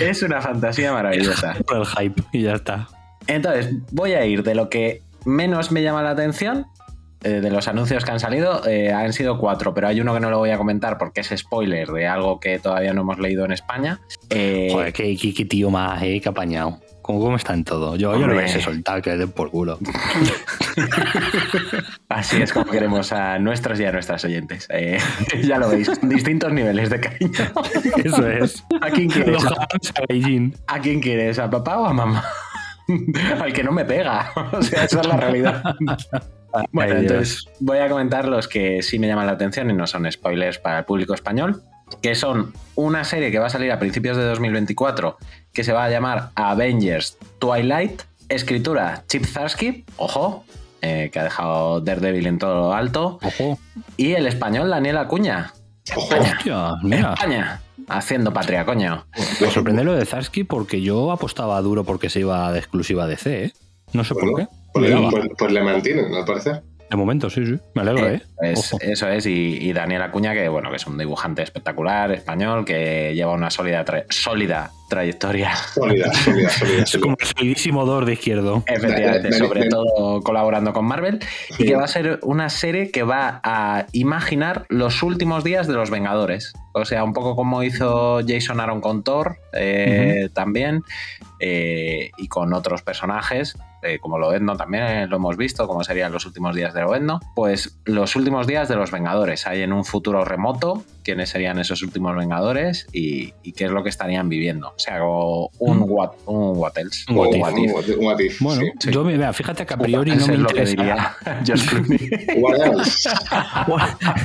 es una fantasía maravillosa. Por el hype y ya está. Entonces, voy a ir de lo que menos me llama la atención. Eh, de los anuncios que han salido, eh, han sido cuatro, pero hay uno que no lo voy a comentar porque es spoiler de algo que todavía no hemos leído en España. Eh, Joder, qué, qué- qué tío más, eh, qué apañado. ¿Cómo, cómo está en todo? Yo, yo no voy a soltar que le den por culo. Así es como queremos a nuestros y a nuestras oyentes. Eh, ya lo veis, distintos niveles de cariño. Eso es. ¿A quién quieres? ¿A quién quieres? ¿A papá o a mamá? Al que no me pega. O sea, esa es la realidad. Bueno, Dios. entonces voy a comentar los que sí me llaman la atención y no son spoilers para el público español, que son una serie que va a salir a principios de 2024 que se va a llamar Avengers Twilight, escritura Chip Zarsky, ojo, eh, que ha dejado Daredevil en todo lo alto, Ojo. y el español Daniel Acuña, Ojo, Hostia, mira. España, haciendo patria, coño. Me sorprende lo de Zarsky porque yo apostaba duro porque se iba de exclusiva de C, ¿eh? No sé por qué. pues, pues- pues le mantienen, al parecer. De momento, sí, sí. Me alegro, ¿eh? Es- Ojo. eso es, y, y Daniel Acuña, que bueno, que es un dibujante espectacular, español, que lleva una sólida, tra- sólida trayectoria. Sólida, sólida, sólida. Es como el solidísimo Dor de izquierdo. Efectivamente, sobre todo colaborando con Marvel, y Sí. que va a ser una serie que va a imaginar los últimos días de los Vengadores. O sea, un poco como hizo Jason Aaron con Thor eh, también, eh, y con otros personajes, eh, como Loedno también eh, lo hemos visto, como serían los últimos días de Loedno. Pues los últimos días de los Vengadores. Hay en un futuro remoto quiénes serían esos últimos Vengadores y, y qué es lo que estarían viviendo. O sea, como un, Mm. what, un what else. Un what if. what if. Un what if, un what if, Bueno, sí. yo me, mira, fíjate que a priori no me es lo que interesa. diría. What else?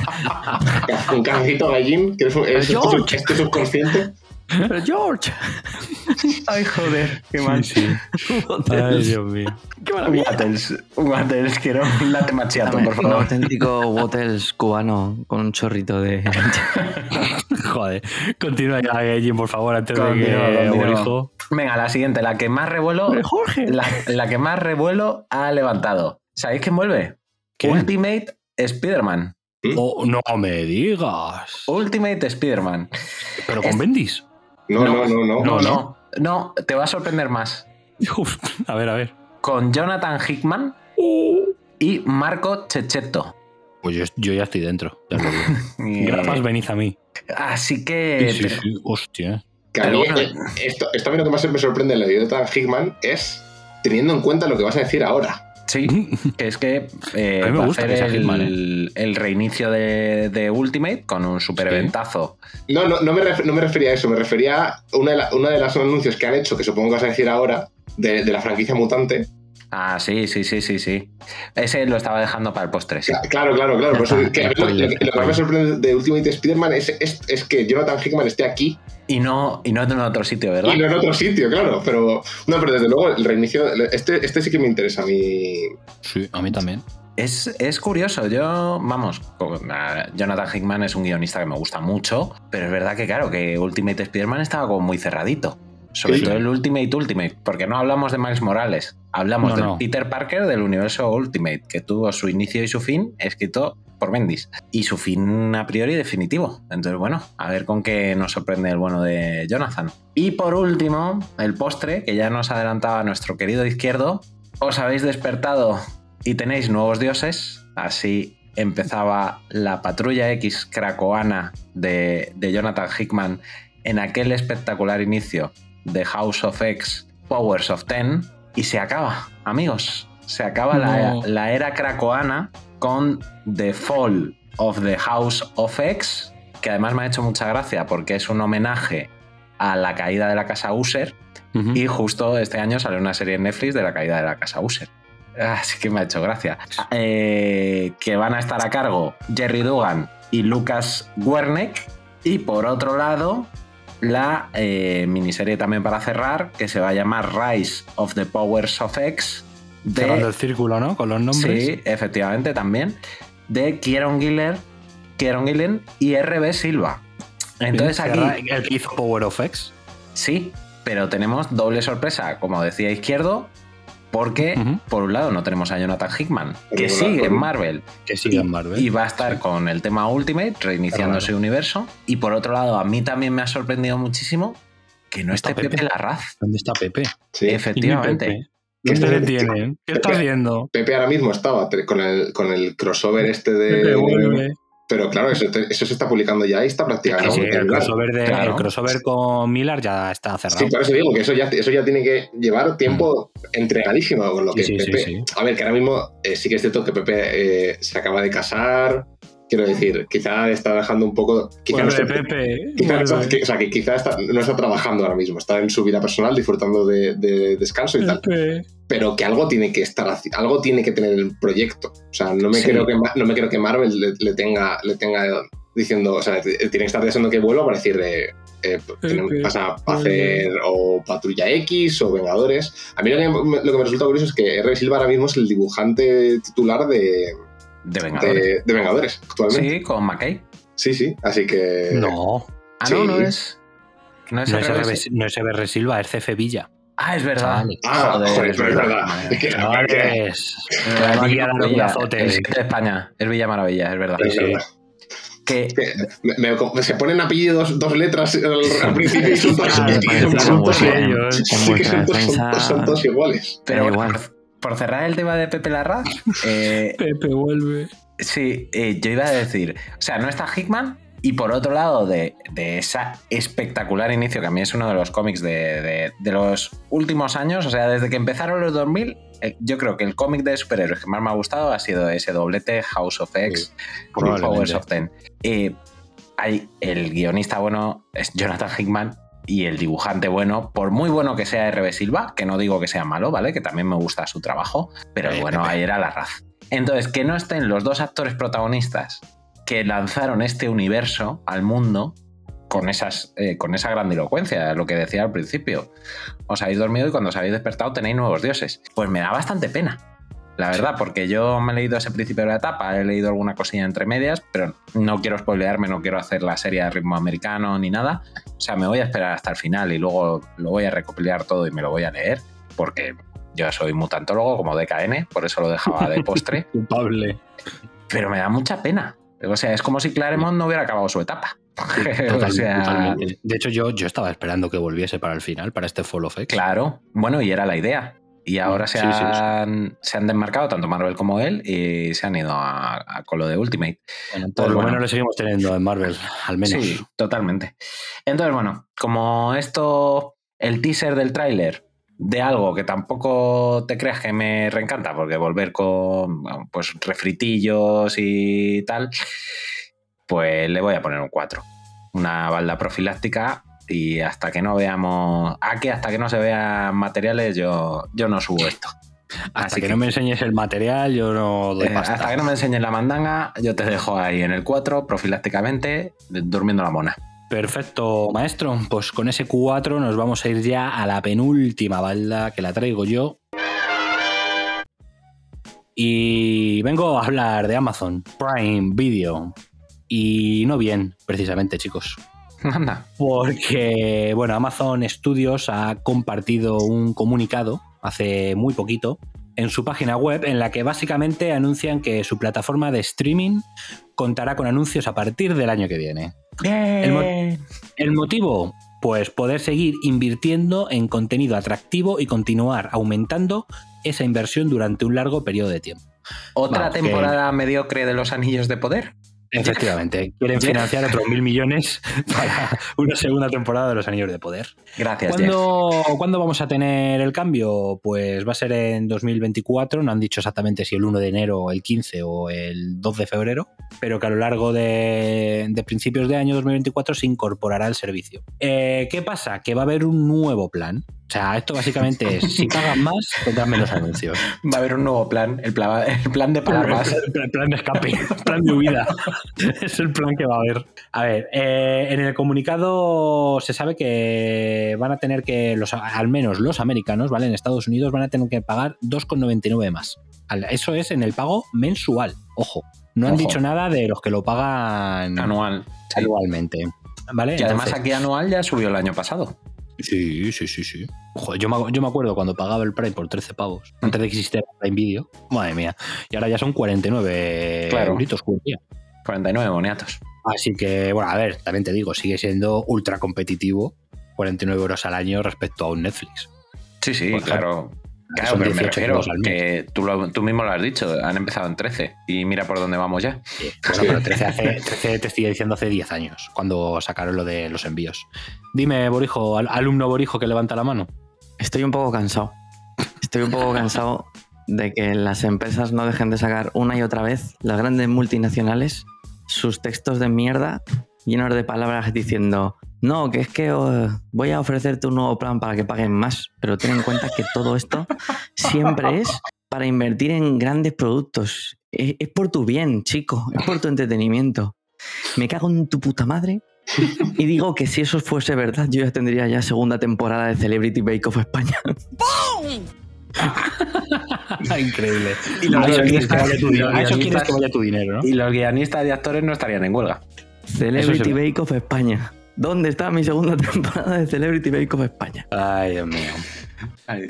Un cafecito gallín, que es, un- es, es tu subconsciente. Pero George. Ay, joder, qué mal. Ay, Dios mío. Un else, un what else, quiero un latte macchiato, por Un favor. auténtico Bottles cubano con un chorrito de. Joder. Continúa ya, Gallin, por favor, antes de Continúa, que continúa. Borijo- Venga, la siguiente, la que más revuelo. La, la que más revuelo ha levantado. ¿Sabéis quién vuelve? Ultimate Spider-Man. Oh, no me digas. Ultimate Spider-Man. Pero con Bendis. No, no, no, no. No, no. No, te va a sorprender más. Uf, a ver, a ver. Con Jonathan Hickman y Marco Checchetto. Pues yo, yo ya estoy dentro. Ya lo digo. Grapas, venid a mí. Así que. Sí, sí, sí. Hostia. Que a mí, eh, esto, esto a mí lo que más me sorprende en la de Jonathan Hickman es teniendo en cuenta lo que vas a decir ahora. Sí, que es que eh, A mí me va gusta hacer sea el, Hitman, ¿eh? el reinicio de, de Ultimate con un super Sí. eventazo. No, no, no, me ref- no me refería a eso, me refería a una de, la- una de las anuncios que han hecho, que supongo que vas a decir ahora, de, de la franquicia mutante. Ah, sí, sí, sí, sí, sí. Ese lo estaba dejando para el postre, sí. Cla- Claro, claro, claro. Por eso Ah, que lo, lo que- más me sorprende de Ultimate Spider-Man es, es, es que Jonathan Hickman esté aquí Y no, y no en otro sitio, ¿verdad? y no en otro sitio, claro. Pero no, pero desde luego el reinicio, este, este sí que me interesa a mí. Sí, a mí también. Es, es curioso, yo, vamos, Jonathan Hickman es un guionista que me gusta mucho, pero es verdad que, claro, que Ultimate Spider-Man estaba como muy cerradito. Sobre Sí. todo el Ultimate Ultimate, porque no hablamos de Miles Morales, hablamos No, del no. Peter Parker del universo Ultimate, que tuvo su inicio y su fin escrito por Bendis, y su fin a priori definitivo. Entonces, bueno, a ver con qué nos sorprende el bueno de Jonathan. Y por último, el postre, que ya nos adelantaba nuestro querido izquierdo, os habéis despertado y tenéis nuevos dioses, así empezaba la patrulla X cracoana de, de Jonathan Hickman en aquel espectacular inicio de House of X Powers of Ten y se acaba, amigos, se acaba la, No. la era cracoana con The Fall of the House of X que además me ha hecho mucha gracia porque es un homenaje a la caída de la casa User y justo este año salió una serie en Netflix de la caída de la casa User. Así que me ha hecho gracia. Eh, que van a estar a cargo Jerry Dugan y Lucas Wernick. Y por otro lado, la eh, miniserie también para cerrar, que se va a llamar Rise of the Powers of X. de- Cerrando el círculo, ¿no? Con los nombres. Sí, efectivamente, también. De Kieron Giller, Kieron Gillen y RB Silva. Entonces aquí. El hizo Power of X. Sí, pero tenemos doble sorpresa, como decía Izquierdo, porque por un lado no tenemos a Jonathan Hickman, que sigue en Marvel Que sigue en Marvel. y va a estar con el tema Ultimate, reiniciando Claro. ese universo. Y por otro lado, a mí también me ha sorprendido muchísimo que no esté Pepe, Pepe. Larraz. ¿Dónde está Pepe? Sí. Efectivamente. ¿Qué ¿Dónde le está- tienen? ¿Qué está Pepe- haciendo? Pepe ahora mismo estaba con el, con el crossover este de. Pepe. Pero claro, eso, te- eso se está publicando ya y está prácticamente. Sí, el crossover, de- Claro. el crossover con Miller ya está cerrado. Sí, por eso digo que eso ya, eso ya tiene que llevar tiempo entregadísimo con lo que sí, Pepe. sí. A ver, que ahora mismo eh, sí que es cierto que Pepe eh, se acaba de casar. Quiero decir, quizá está dejando un poco. Quizá no Vuelve, está- Pepe. quizá- que- o sea, que quizá está- no está trabajando ahora mismo, está en su vida personal disfrutando de, de descanso y tal. Pero que algo tiene que estar, algo tiene que tener el proyecto. O sea, no me Sí. creo que no me creo que Marvel le, le tenga, le tenga diciendo, o sea, tiene que estar deseando que vuelva para decir de eh, vas a hacer o Patrulla X o Vengadores. A mí lo que, me, lo que me resulta curioso es que R. Silva ahora mismo es el dibujante titular de, De Vengadores. de, de Vengadores actualmente. Sí, con McKay. Sí, sí. Así que. No, Ah, no, Sí. no es. No es, no es, RB. RB, no es RB Silva, es CF Villa. Ah, es verdad. Chavales. Ah, joder, es verdad. Es que- Chavales. Eh, Vamos aquí Villa Maravilla, siete de España. Es Villa Maravilla, es verdad. es Sí. verdad. Que Que me- me- se ponen apellidos, dos letras al, al principio y son todos, que iguales. Pero bueno, igual. por, por cerrar el tema de Pepe Larraz, eh, Pepe vuelve. sí, eh, yo iba a decir, o sea, no está Hickman. Y por otro lado, de, de esa espectacular inicio, que a mí es uno de los cómics de, de- de los últimos años, o sea, desde que empezaron los 2000, eh, yo creo que el cómic de superhéroes que más me ha gustado ha sido ese doblete House of X. Powers of Ten. Eh, hay, el guionista bueno es Jonathan Hickman y el dibujante bueno, por muy bueno que sea RB Silva, que no digo que sea malo, ¿vale? Que también me gusta su trabajo, pero bueno ahí era la raz. Entonces, que no estén los dos actores protagonistas que lanzaron este universo al mundo con, esas, eh, con esa grandilocuencia, lo que decía al principio. Os habéis dormido y cuando os habéis despertado tenéis nuevos dioses. Pues me da bastante pena. La verdad, porque yo me he leído ese principio de la etapa, he leído alguna cosilla entre medias, pero no quiero spoilearme, no quiero hacer la serie de ritmo americano ni nada. O sea, me voy a esperar hasta el final y luego lo voy a recopilar todo y me lo voy a leer, porque yo soy mutantólogo como DKN, por eso lo dejaba de postre. Culpable. pero me da mucha pena. O sea, es como si Claremont no hubiera acabado su etapa. Total- o sea, totalmente. De hecho, yo, yo estaba esperando que volviese para el final, para este Fall of X. claro. Bueno, y era la idea. Y ahora se, Sí, sí, sí. han, se han desmarcado tanto Marvel como él y se han ido a, a con lo de Ultimate. Bueno, por lo bueno. menos le seguimos teniendo en Marvel, al menos. Sí, totalmente. Entonces, bueno, como esto, el teaser del tráiler de algo que tampoco te creas que me reencanta, porque volver con pues refritillos y tal, pues le voy a poner un 4. Una balda profiláctica y hasta que no veamos, a que hasta que no se vean materiales yo, yo no subo esto. Hasta Así que, que- no me enseñes el material, yo no doy Eh, hasta que no me enseñes la mandanga, yo te dejo ahí en el 4, profilácticamente, durmiendo la mona. Perfecto, maestro. Pues con ese 4 nos vamos a ir ya a la penúltima balda que la traigo yo. Y vengo a hablar de Amazon Prime Video. Y no bien, precisamente, chicos. Anda. Porque, bueno, Amazon Studios ha compartido un comunicado hace muy poquito en su página web en la que básicamente anuncian que su plataforma de streaming contará con anuncios a partir del año que viene. El, mo- el motivo, pues poder seguir invirtiendo en contenido atractivo y continuar aumentando esa inversión durante un largo periodo de tiempo. ¿Otra Vamos, que- temporada mediocre de los Anillos de Poder? Efectivamente, quieren financiar otros mil millones para una segunda temporada de Los Anillos de Poder. Gracias, ¿Cuándo, ¿Cuándo vamos a tener el cambio? Pues va a ser en 2024, no han dicho exactamente si el 1 de enero, el 15 o el 2 de febrero, pero que a lo largo de, de principios de año 2024 se incorporará el servicio. Eh, ¿Qué pasa? Que va a haber un nuevo plan. O sea, esto básicamente es, si pagas más, tendrás menos anuncios. Va a haber un nuevo plan, el plan, el plan de pagar más. El plan de escape, el plan de huida. es el plan que va a haber. A ver, eh, en el comunicado se sabe que van a tener que, los, al menos los americanos, ¿vale? En Estados Unidos van a tener que pagar 2,99 más. Eso es en el pago mensual. Ojo. No han dicho nada de los que lo pagan Anual. anualmente. ¿Vale? Y además Entonces- aquí anual ya subió el año pasado. Sí, sí, sí, sí. Joder, yo, me, yo me acuerdo cuando pagaba el Prime por 13 pavos, antes de que existiera el Prime Video. Madre mía. Y ahora ya son 49 Claro. euritos por día. 49 boniatos. Así que, bueno, a ver, también te digo, sigue siendo ultra competitivo. 49 euros al año respecto a un Netflix. Sí, sí, claro. Claro, pero me 18 refiero euros al mes. que tú, lo- tú mismo lo has dicho, han empezado en 13 y mira por dónde vamos ya. Bueno, pero 13, hace, 13 te estoy diciendo hace 10 años, cuando sacaron lo de los envíos. Dime, Borijo, al- alumno Borijo que levanta la mano. Estoy un poco cansado. Estoy un poco cansado de que las empresas no dejen de sacar una y otra vez, las grandes multinacionales, sus textos de mierda llenos de palabras diciendo, no, que es que oh, voy a ofrecerte un nuevo plan para que paguen más, pero ten en cuenta que todo esto siempre es para invertir en grandes productos. Es, es por tu bien, chico, es por tu entretenimiento. Me cago en tu puta madre y digo que si eso fuese verdad, yo ya tendría ya segunda temporada de Celebrity Bake Off España. Increíble. Y los. Y los guionistas y actores no estarían en huelga. Celebrity. Bake Off España. ¿Dónde está mi segunda temporada de Celebrity Bake Off España? Ay, Dios mío.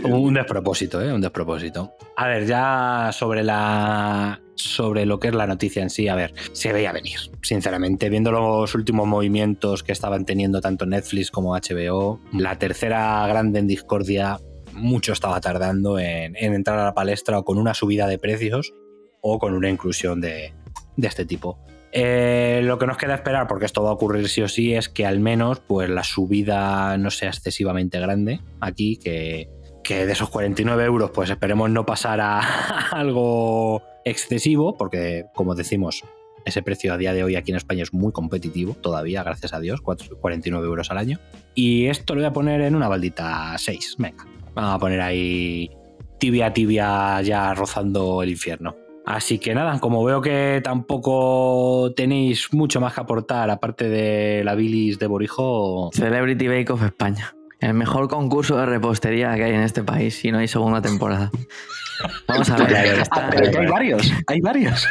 Un despropósito, ¿eh? Un despropósito. A ver, ya sobre la. Sobre lo que es la noticia en sí, a ver, se veía venir, sinceramente, viendo los últimos movimientos que estaban teniendo tanto Netflix como HBO, la tercera grande en discordia, mucho estaba tardando en, en entrar a la palestra o con una subida de precios o con una inclusión de, de este tipo. Eh, lo que nos queda esperar, porque esto va a ocurrir sí o sí, es que al menos pues, la subida no sea excesivamente grande aquí, que, que de esos 49 euros pues esperemos no pasar a algo excesivo, porque como decimos, ese precio a día de hoy aquí en España es muy competitivo todavía, gracias a Dios, 4 49 euros al año. Y esto lo voy a poner en una baldita 6, venga, vamos a poner ahí tibia tibia ya rozando el infierno. Así que nada, como veo que tampoco tenéis mucho más que aportar aparte de la bilis de Borijo, Celebrity Bake Off España. El mejor concurso de repostería que hay en este país y no hay segunda temporada. Vamos a ver. Ah, pero que hay varios, hay varios.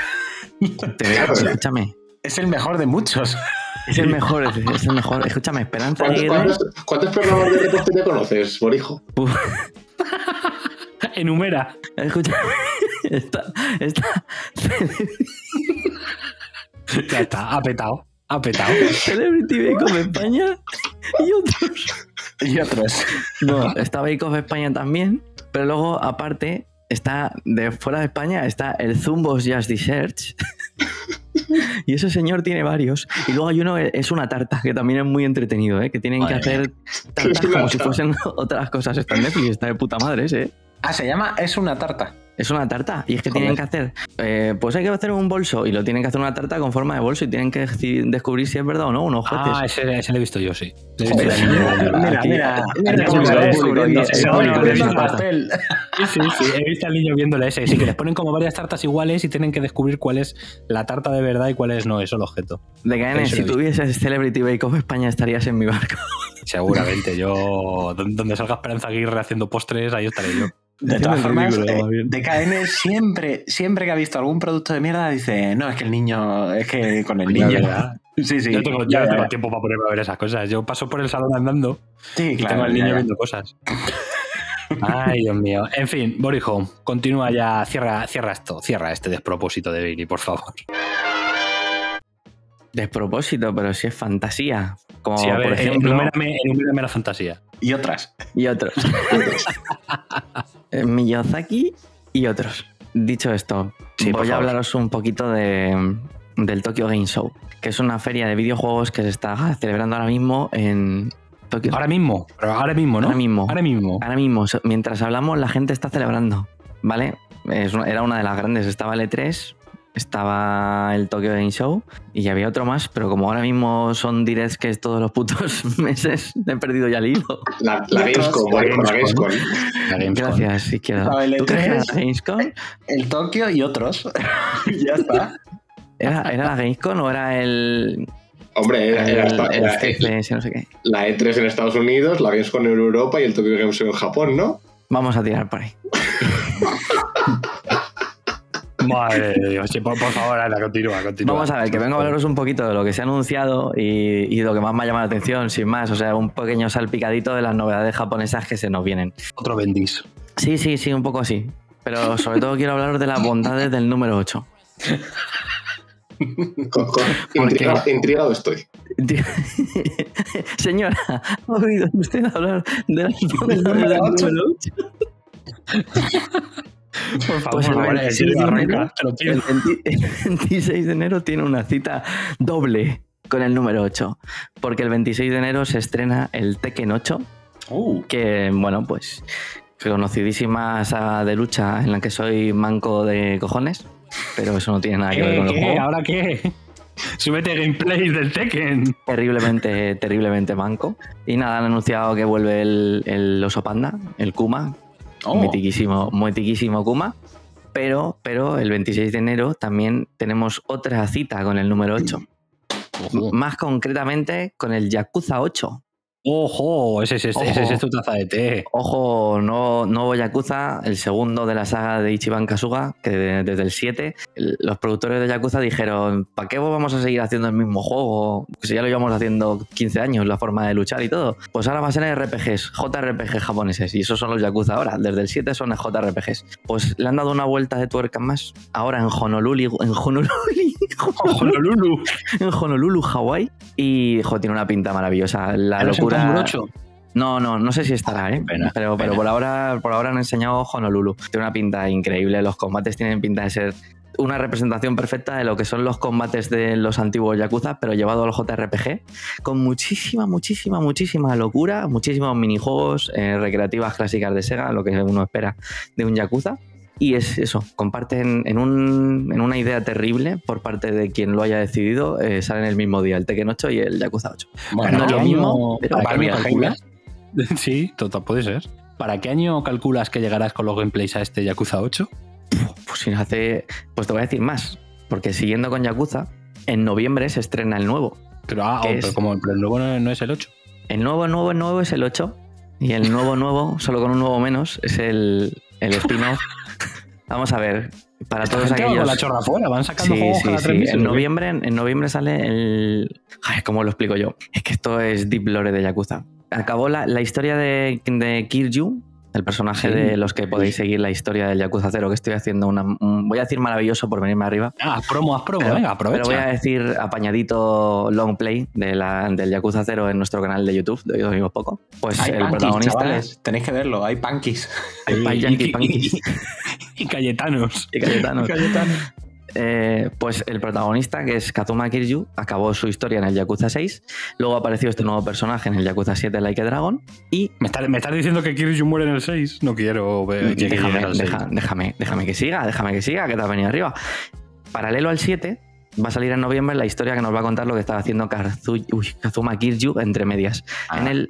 te veo, escúchame. Es el mejor de muchos. Es el mejor, es el mejor. Escúchame, Esperanza ¿Cuántos, cuántos- cuántos programas de repostería conoces, Borijo? Enumera. escúchame. Está, está Ya está, ha petado, ha petado. Celebrity Bake Off España y otros. Y otros. No, está Bake Off España también, pero luego, aparte, está de fuera de España, está el Zumbos Just Desserts. Y ese señor tiene varios. Y luego hay uno, es una tarta, que también es muy entretenido, ¿eh? que tienen que hacer tartas como si fuesen otras cosas. Está en Netflix, está de puta madre ese. ¿eh? Ah, se llama Es una tarta. Es una tarta. Y es que Joder. tienen que hacer. eh, pues hay que hacer un bolso. Y lo tienen que hacer una tarta con forma de bolso. Y tienen que descubrir si es verdad o no, unos jueces. Ah, ese, ese lo he visto yo, sí. Lo he visto Joder. al niño viendo- Mira, mira. Sí, sí, sí, he visto al niño viéndole ese. Sí, que les ponen como varias tartas iguales y tienen que descubrir cuál es la tarta de verdad y cuál es no, es el objeto. De Eso si tuvieses Celebrity Bake Off España, estarías en mi barco. Seguramente, yo, don- donde salga Esperanza Aguirre haciendo postres, ahí estaré yo. De todas formas, ridículo, eh. DKN siempre, siempre que ha visto algún producto de mierda dice, no, es que el niño, es que con el niño. ya. Sí, sí. Yo, tengo, yo ya, no tengo ya. tiempo para ponerme a ver esas cosas. Yo paso por el salón andando Sí, y claro. tengo al niño ya. viendo cosas. Ay, Dios mío. En fin, Borijo, continúa ya, cierra, cierra esto, cierra este despropósito de Billy, por favor. Despropósito, pero si es fantasía. Como Sí, a ver, por ejemplo. enumérame, enumérame la fantasía. Y otras. Y otros. Eh, Miyazaki y otros. Dicho esto, Sí, voy a hablaros un poquito de, del Tokyo Game Show, que es una feria de videojuegos que se está celebrando ahora mismo en Tokio. Ahora mismo, pero ahora mismo, ¿no? Ahora mismo. Ahora mismo. Ahora mismo, mientras hablamos, la gente está celebrando, ¿vale? Es una- era una de las grandes. Estaba el E3, estaba el Tokyo Game Show y había otro más, pero como ahora mismo son directs que es todos los putos meses, he perdido ya el hilo. La, la Gamescom, La bueno, la Gamescom. Gracias, Izquierda. Estaba el ¿Tú crees era E3? la Gamescom? El Tokio y otros. ya está. ¿Era, ¿Era la Gamescom o era el, Hombre, era, era el, el era- no sé qué? la E3 en Estados Unidos, la Gamescom en Europa y el Tokyo Game Show en Japón, ¿no? Vamos a tirar por ahí. Madre de Dios, sí, por, por favor, anda, continúa, continúa. Vamos a ver, que vengo a hablaros un poquito de lo que se ha anunciado y, y lo que más me ha llamado la atención, sin más. O sea, un pequeño salpicadito de las novedades japonesas que se nos vienen. Otro bendis. Sí, sí, sí, un poco así. Pero sobre todo quiero hablaros de las bondades del número 8. Con- con- intriga- intrigado estoy. Señora, ¿ha oído usted hablar de las bondades del número 8? Por favor, Pues el favor, 26 el de arranca, enero, te lo pido. el 20 el 26 de enero tiene una cita doble con el número 8. Porque el 26 de enero se estrena el Tekken 8, Uh, que, bueno, pues conocidísima saga de lucha en la que soy manco de cojones, pero eso no tiene nada que ver con los ¿Qué? juegos. ¿Ahora qué? Súbete gameplay del Tekken. Terriblemente, terriblemente manco. Y nada, han anunciado que vuelve el, el oso panda, el Kuma, oh. mitiquísimo, mitiquísimo Kuma. Pero, pero el 26 de enero también tenemos otra cita con el número 8. Ojo, Más concretamente con el Yakuza 8. Ojo, ese, es- ese, Ojo. ese es tu taza de té. Ojo, nuevo, nuevo Yakuza, el segundo de la saga de Ichiban Kasuga, que de- desde el 7, el- los productores de Yakuza dijeron, ¿para qué vamos a seguir haciendo el mismo juego? Si ya lo llevamos haciendo 15 años, la forma de luchar y todo. Pues ahora va a ser RPGs, JRPGs japoneses, y esos son los Yakuza ahora, desde el 7 son JRPGs. Pues le han dado una vuelta de tuerca más, ahora en Honolulu, en Honolulu, Honolulu. en Honolulu, Hawái, y jo, tiene una pinta maravillosa. La ¿Ahora es en locura... No, no, no sé si estará, ¿eh? Pena, pero, pero pena. por ahora, por ahora han enseñado Honolulu. Tiene una pinta increíble. Los combates tienen pinta de ser una representación perfecta de lo que son los combates de los antiguos Yakuza, pero llevado al JRPG, con muchísima, muchísima, muchísima locura, muchísimos minijuegos, eh, recreativas clásicas de Sega, lo que uno espera de un Yakuza. Y es eso, comparten en, un- en una idea terrible por parte de quien lo haya decidido, eh, salen el mismo día el Tekken 8 y el Yakuza 8. Bueno, no es lo ¿qué mismo, pero ¿Para qué año calculas? Sí, total, puede ser. ¿Para qué año calculas que llegarás con los gameplays a este Yakuza 8? Pues si hace. Pues te voy a decir más. Porque siguiendo con Yakuza, en noviembre se estrena el nuevo. Pero, ah, ¿Qué oh, es? pero como pero el nuevo no, no es el 8. El nuevo, nuevo, nuevo es el 8. Y el nuevo, nuevo, solo con un nuevo menos, es el, el spin-off. Vamos a ver. Para todos Gente va aquellos. con la chorra fuera, van sacando Sí, juegos sí, cada sí. tres meses. En noviembre, en noviembre sale el. Ay, ¿Cómo lo explico yo? Es que esto es Deep Lore de Yakuza. Acabó la, la historia de, de Kiryu, el personaje Sí. de los que podéis seguir la historia del Yakuza 0, que estoy haciendo una. un- voy a decir maravilloso por venirme arriba. Ah, haz promo, haz promo, Pero, venga, pero aprovecha. voy a decir apañadito long play de la, del Yakuza 0 en nuestro canal de YouTube, de hoy lo mismo poco. Pues hay el punkies, protagonista chavales. Tenéis que verlo, hay punkies. hay Y- Yankee y- Punkies y Cayetanos. y Cayetanos. Eh, pues el protagonista, que es Kazuma Kiryu, acabó su historia en el Yakuza 6. Luego apareció este nuevo personaje en el Yakuza 7 Like a Dragon. Y ¿Me estás, me estás diciendo que Kiryu muere en el 6? No quiero ver que déjame, llegue al 6. deja- déjame, déjame que siga, déjame que siga, que te has venido arriba. Paralelo al 7, va a salir en noviembre la historia que nos va a contar lo que estaba haciendo Kazu- uy, Kazuma Kiryu entre medias. Ah. En el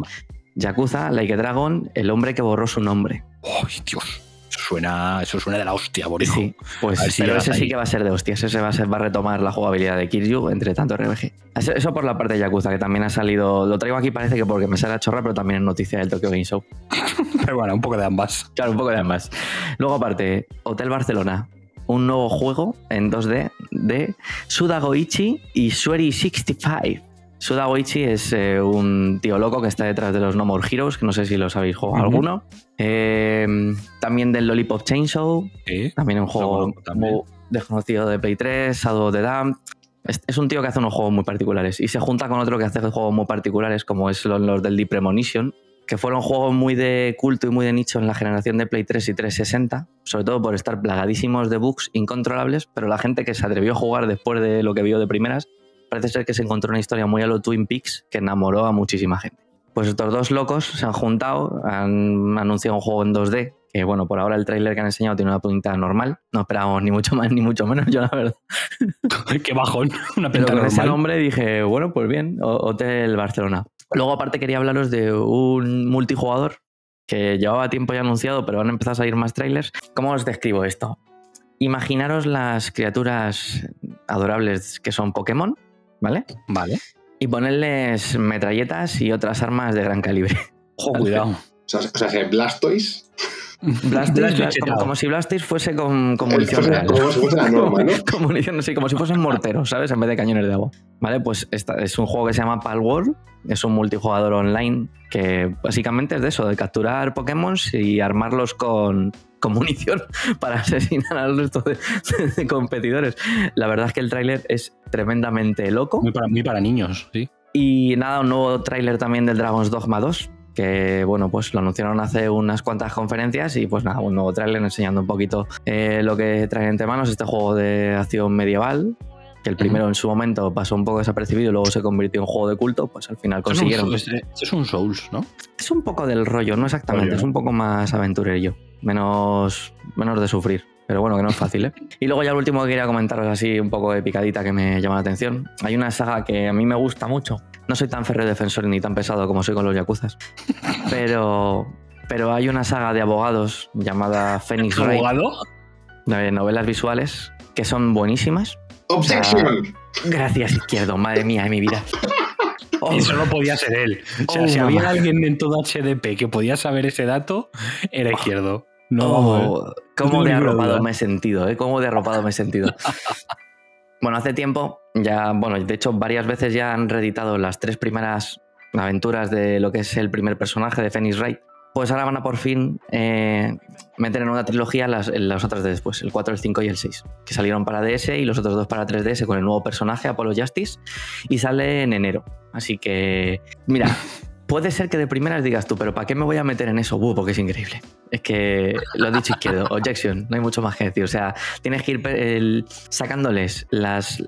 Yakuza Like a Dragon, el hombre que borró su nombre. ¡Ay, Dios! Eso suena, eso suena de la hostia, Borijo. Sí, pues ese sí que va a ser de hostias. Ese va a, ser, va a retomar la jugabilidad de Kiryu entre tanto RPG. Eso, por la parte de Yakuza, que también ha salido. Lo traigo aquí, parece que porque me sale a chorra, pero también es noticia del Tokyo Game Show. Pero bueno, un poco de ambas. Claro, un poco de más. Luego, aparte, Hotel Barcelona. Un nuevo juego en 2D de Sudagoichi y Sueri65. Sudagoichi es eh, un tío loco que está detrás de los No More Heroes, que no sé si los habéis jugado alguno. Eh, también del Lollipop Chainsaw, Sí. también un juego también. muy desconocido de Play 3, Shadow of the. Es, es un tío que hace unos juegos muy particulares y se junta con otro que hace juegos muy particulares, como es los, los del Deep Premonition, que fueron juegos muy de culto y muy de nicho en la generación de Play 3 y 360, sobre todo por estar plagadísimos de bugs incontrolables, pero la gente que se atrevió a jugar después de lo que vio de primeras, parece ser que se encontró una historia muy a lo Twin Peaks que enamoró a muchísima gente. Pues estos dos locos se han juntado, han anunciado un juego en 2D, que bueno, por ahora el tráiler que han enseñado tiene una pinta normal, no esperábamos ni mucho más ni mucho menos, yo la verdad. Qué bajón, una Pero pinta con ese normal. nombre dije, bueno, pues bien, Ho- Hotel Barcelona. Luego aparte quería hablaros de un multijugador que llevaba tiempo ya anunciado, pero han empezado a salir más trailers. ¿Cómo os describo esto? Imaginaros las criaturas adorables que son Pokémon, ¿vale? Vale. Y ponerles metralletas y otras armas de gran calibre. Ojo, cuidado. O sea, o sea, que Blastoise Como, como si Blastoise fuese con, con munición fuese- real. como si fuese la norma, ¿no? con munición, sí, como si fuesen morteros, ¿sabes? En vez de cañones de agua. ¿Vale? Pues esta, es un juego que se llama Palworld. Es un multijugador online que básicamente es de eso, de capturar Pokémon y armarlos con, con munición para asesinar al resto de, de competidores. La verdad es que el tráiler es tremendamente loco. Muy para, muy para niños, sí. Y nada, un nuevo tráiler también del Dragon's Dogma 2, que bueno, pues lo anunciaron hace unas cuantas conferencias y pues nada, un nuevo tráiler enseñando un poquito eh, lo que traen entre manos este juego de acción medieval, que el primero en su momento pasó un poco desapercibido y luego se convirtió en juego de culto, pues al final Esto es un- consiguieron. Es, esto es un Souls, ¿no? Es un poco del rollo, no exactamente, es un poco más aventurerillo, menos, menos de sufrir. Pero bueno, que no es fácil, ¿eh? Y luego ya lo último que quería comentaros así un poco de picadita que me llama la atención. Hay una saga que a mí me gusta mucho. No soy tan férreo defensor ni tan pesado como soy con los yakuzas. Pero, pero hay una saga de abogados llamada Phoenix Wright, ¿Abogado? de novelas visuales, que son buenísimas. Objection. Gracias, izquierdo, madre mía de mi vida. Oh, Eso no podía ser él. O sea, Oh, si había alguien en todo HDP que podía saber ese dato, era izquierdo. No. Oh, cómo de arropado me he sentido, ¿eh? Cómo de arropado me he sentido. bueno, hace tiempo ya, bueno, de hecho varias veces ya han reeditado las tres primeras aventuras de lo que es el primer personaje de Phoenix Wright. Pues ahora van a por fin eh, meter en una trilogía las, las otras de después, el 4, el 5 y el 6, que salieron para DS y los otros dos para 3DS con el nuevo personaje, Apollo Justice, y sale en enero. Así que, mira, puede ser que de primeras digas tú, pero ¿para qué me voy a meter en eso? Buh, porque es increíble. Es que lo he dicho izquierdo, objection, no hay mucho más que decir. O sea, tienes que ir el- sacándoles las,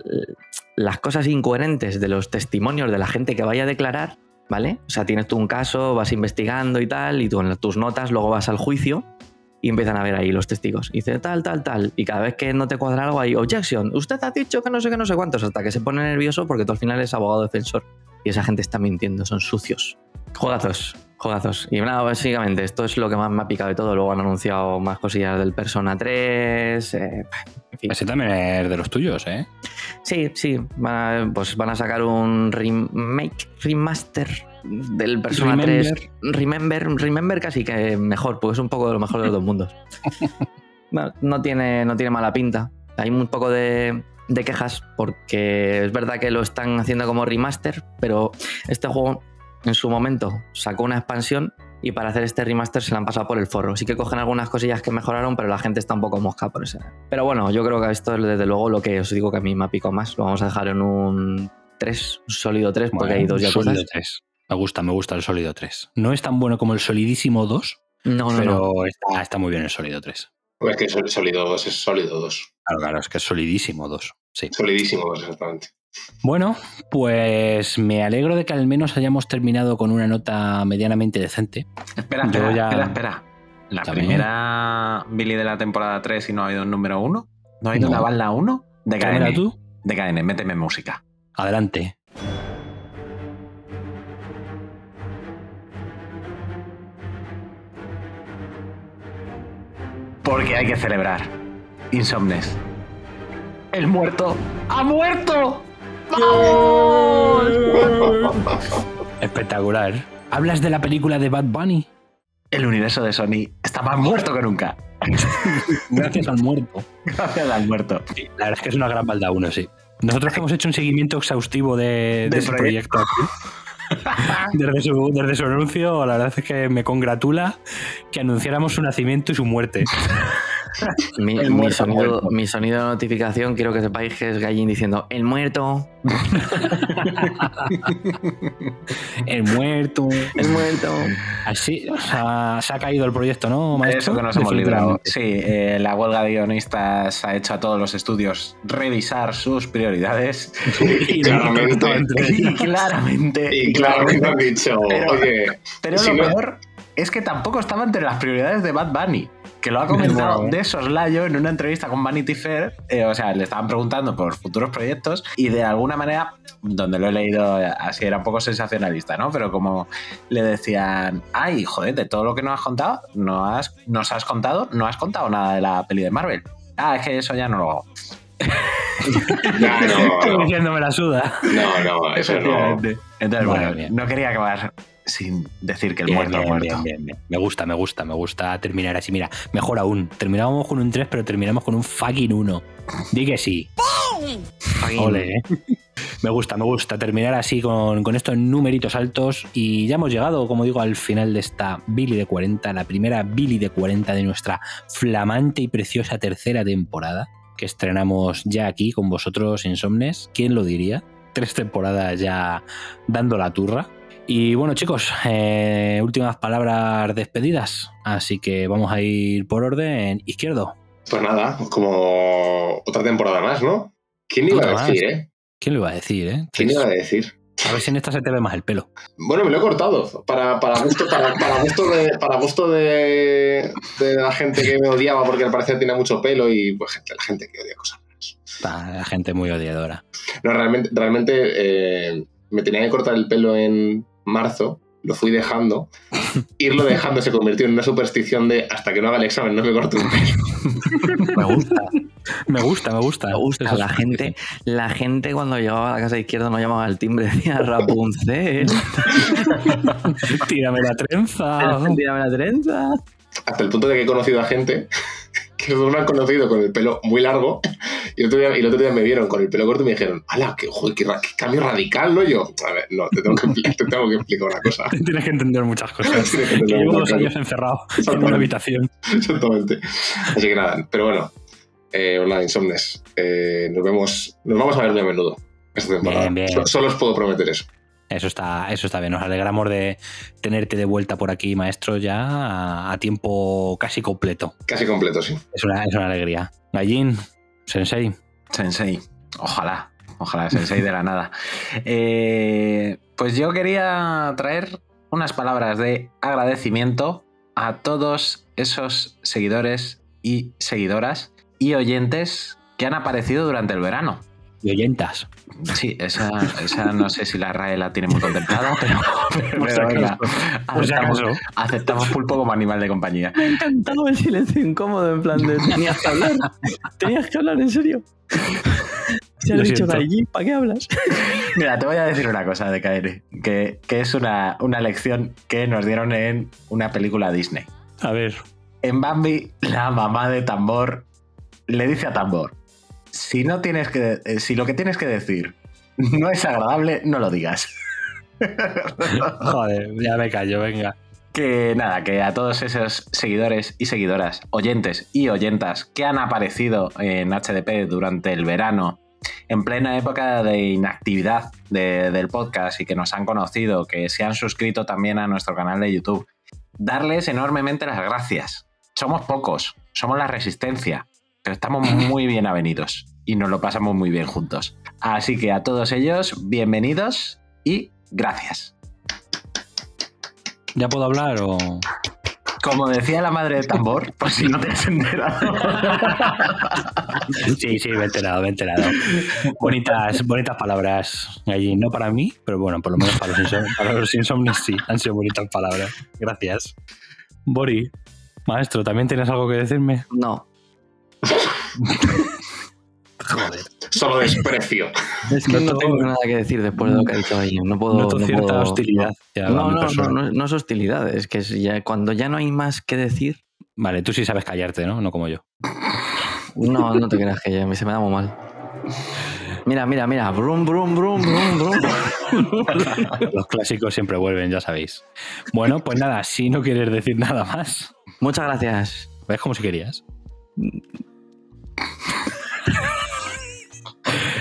las cosas incoherentes de los testimonios de la gente que vaya a declarar, ¿vale? O sea, tienes tú un caso, vas investigando y tal, y tú en tus notas luego vas al juicio y empiezan a ver ahí los testigos. Y dice tal, tal, tal. Y cada vez que no te cuadra algo hay objection. Usted ha dicho que no sé qué, no sé cuántos, hasta que se pone nervioso porque tú al final eres abogado defensor. Y esa gente está mintiendo, son sucios. Juegazos, juegazos. Y nada, básicamente, esto es lo que más me ha picado de todo. Luego han anunciado más cosillas del Persona 3. eh, en fin. Ese también es de los tuyos, ¿eh? Sí, sí. Van a, pues van a sacar un remake, remaster del Persona Remember. 3. Remember, remember casi que mejor, porque es un poco de lo mejor de los dos mundos. no, no tiene, no tiene mala pinta. Hay un poco de, de quejas porque es verdad que lo están haciendo como remaster, pero este juego en su momento sacó una expansión y para hacer este remaster se la han pasado por el forro. Sí que cogen algunas cosillas que mejoraron, pero la gente está un poco mosca por eso. Pero bueno, yo creo que esto es desde luego lo que os digo que a mí me ha picado más. Lo vamos a dejar en un 3, un sólido 3, porque hay dos sólido yakuzas. 3. Me gusta, me gusta el sólido 3. No es tan bueno como el solidísimo 2, No, no, pero no. Está, está muy bien el sólido 3. Es que sol- sólido 2 es sólido 2. Claro, claro, es que es solidísimo 2. Sí. Solidísimo 2, exactamente. Bueno, pues me alegro de que al menos hayamos terminado con una nota medianamente decente. Espera, espera, ya- espera, espera. La También. primera Billy de la temporada 3 y no ha habido un número 1. ¿No ha habido No. una balda 1? De ¿Quién era KN. tú? De KN, méteme música. Adelante. Porque hay que celebrar. Insomnes. El muerto ha muerto. Espectacular. ¿Hablas de la película de Bad Bunny? El universo de Sony está más muerto que nunca. Gracias al muerto. Gracias al muerto. Sí, la verdad es que es una gran balda uno, sí. Nosotros que hemos hecho un seguimiento exhaustivo de, ese proyecto. proyecto. Desde su, desde su anuncio, la verdad es que me congratula que anunciáramos su nacimiento y su muerte. Mi, El mi muerto, sonido, muerto. mi sonido de notificación quiero que sepáis que es Gallín diciendo el muerto, El muerto. el muerto. Así, o sea, se ha caído el proyecto, ¿no, maestro? Eso que nos hemos librado. Sí, eh, la huelga de guionistas ha hecho a todos los estudios revisar sus prioridades. Y claramente, y claramente. y claramente han dicho, Pero- oye, Pero si lo no- peor es que tampoco estaba entre las prioridades de Bad Bunny. Que lo ha comentado de soslayo en una entrevista con Vanity Fair. eh, o sea, le estaban preguntando por futuros proyectos y de alguna manera, donde lo he leído eh, así, era un poco sensacionalista, ¿no? Pero como le decían, ay, joder, de todo lo que nos has contado, no has, nos has contado, no has contado nada de la peli de Marvel. Ah, es que eso ya no lo hago. ya, no, Estoy no, diciendo me la suda. no, no, eso no. Efectivamente. Entonces, bueno, mía. no quería acabar sin decir que el Bien, muerto ha bien, muerto. bien, bien, bien. Me gusta, me gusta, me gusta terminar así. Mira, mejor aún. Terminamos con un 3, pero terminamos con un fucking 1. Di que sí. Ole, ¿eh? Me gusta, me gusta terminar así con, con estos numeritos altos. Y ya hemos llegado, como digo, al final de esta Billy de 40, la primera Billy de 40 de nuestra flamante y preciosa tercera temporada, que estrenamos ya aquí con vosotros, Insomnes. ¿Quién lo diría? Tres temporadas ya dando la turra. Y bueno, chicos, eh, últimas palabras despedidas. Así que vamos a ir por orden izquierdo. Pues nada, como otra temporada más, ¿no? ¿Quién iba Otra a decir, más. eh? ¿Quién lo iba a decir, eh? ¿Quién iba a decir? A ver si en esta se te ve más el pelo. Bueno, me lo he cortado. Para, para gusto, para, para gusto, de, para gusto de, de la gente que me odiaba porque al parecer tenía mucho pelo y pues gente, la gente que odia cosas. La gente muy odiadora. No, realmente, realmente eh, me tenía que cortar el pelo en marzo, lo fui dejando. Irlo dejando se convirtió en una superstición de hasta que no haga el examen no me corto el pelo. Me gusta. Me gusta, me gusta. Me gusta Eso la gente, la gente cuando llegaba a la casa izquierda no llamaba al timbre, decía Rapunzel, Tírame la trenza. tírame la trenza. Hasta el punto de que he conocido a gente que me han conocido con el pelo muy largo y el otro día, y el otro día me vieron con el pelo corto y me dijeron, ¡hala! Qué, joder, qué, qué cambio radical, ¿no? Yo, a ver, no, te tengo que, expli- te tengo que explicar una cosa. Tienes que entender muchas cosas. Tienes que Que entender llevo dos años encerrado en una habitación. Exactamente. Así que nada, pero bueno, eh, nada, Insomnes. Eh, nos vemos, nos vamos a ver muy a menudo esta temporada. Bien, bien. So- solo os puedo prometer eso. Eso está, eso está bien. Nos alegramos de tenerte de vuelta por aquí, maestro, ya a, a tiempo casi completo. Casi completo, sí. Es una, es una alegría. Gallín, Sensei. Sensei. Ojalá. Ojalá, Sensei de la nada. Eh, pues yo quería traer unas palabras de agradecimiento a todos esos seguidores y seguidoras y oyentes que han aparecido durante el verano. Y oyentas. Sí, esa, esa no sé si la RAE la tiene muy contemplada, pero, venga, aceptamos, pulpo como animal de compañía. Me ha encantado el silencio incómodo, en plan de tenías que hablar. Tenías que hablar, en serio. Se ha Lo dicho siento. Gallín, ¿para qué hablas? Mira, te voy a decir una cosa de KN, que, que es una, una lección que nos dieron en una película Disney. A ver. En Bambi, la mamá de Tambor le dice a Tambor, si no tienes que, eh, si lo que tienes que decir no es agradable, no lo digas. Joder, ya me callo, venga. Que nada, que a todos esos seguidores y seguidoras, oyentes y oyentas que han aparecido en HDP durante el verano, en plena época de inactividad de- del podcast y que nos han conocido, que se han suscrito también a nuestro canal de YouTube, darles enormemente las gracias. Somos pocos, somos la resistencia, pero estamos muy bien avenidos y nos lo pasamos muy bien juntos. Así que a todos ellos, bienvenidos y gracias. ¿Ya puedo hablar o.? Como decía la madre de tambor, por si no te has enterado. Sí, sí, me he enterado, me he enterado. Bonitas, bonitas palabras, Gallín. No para mí, pero bueno, por lo menos para los, insom- para los insomnes sí, han sido bonitas palabras. Gracias. Bori, maestro, ¿también tienes algo que decirme? No. Joder. Solo desprecio. Es que no tengo nada que decir después de lo que ha dicho Gallín. No puedo. Noto no cierta puedo- hostilidad. ya, No, no, no, no, no es hostilidad. Es que es ya, cuando ya no hay más que decir, Vale, tú sí sabes callarte, ¿no? No como yo. no, no te creas que ya me- se me da muy mal. Mira, mira, mira. Brum, brum, brum, brum, brum. Los clásicos siempre vuelven, ya sabéis. Bueno, pues nada, si no quieres decir nada más, Muchas gracias. ves como si querías.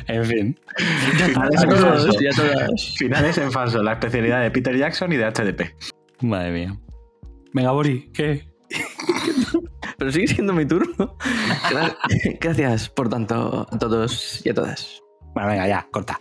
En fin. Finales en falso. Finales en la especialidad de Peter Jackson y de HDP. Madre mía. Venga, Bori, ¿qué? Pero sigue siendo mi turno. Gra- Gracias por tanto a todos y a todas. Bueno, venga, ya, corta.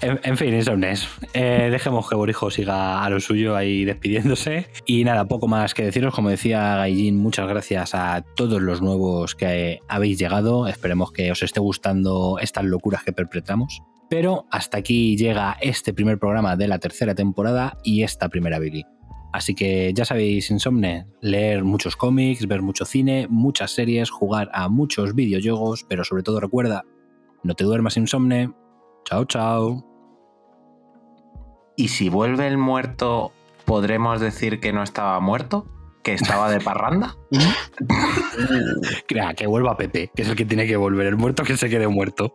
En, fin, Insomnes. Eh, dejemos que Borijo siga a lo suyo ahí despidiéndose. Y nada, poco más que deciros. Como decía Gaijin, muchas gracias a todos los nuevos que habéis llegado. Esperemos que os esté gustando estas locuras que perpetramos. Pero hasta aquí llega este primer programa de la tercera temporada y esta primera Billy. Así que ya sabéis, Insomne, leer muchos cómics, ver mucho cine, muchas series, jugar a muchos videojuegos, pero sobre todo recuerda, no te duermas insomne. Chao, chao. ¿Y si vuelve el muerto, podremos decir que no estaba muerto? ¿Que estaba de parranda? Crea, que vuelva Pepe, que es el que tiene que volver. El muerto que se quede muerto.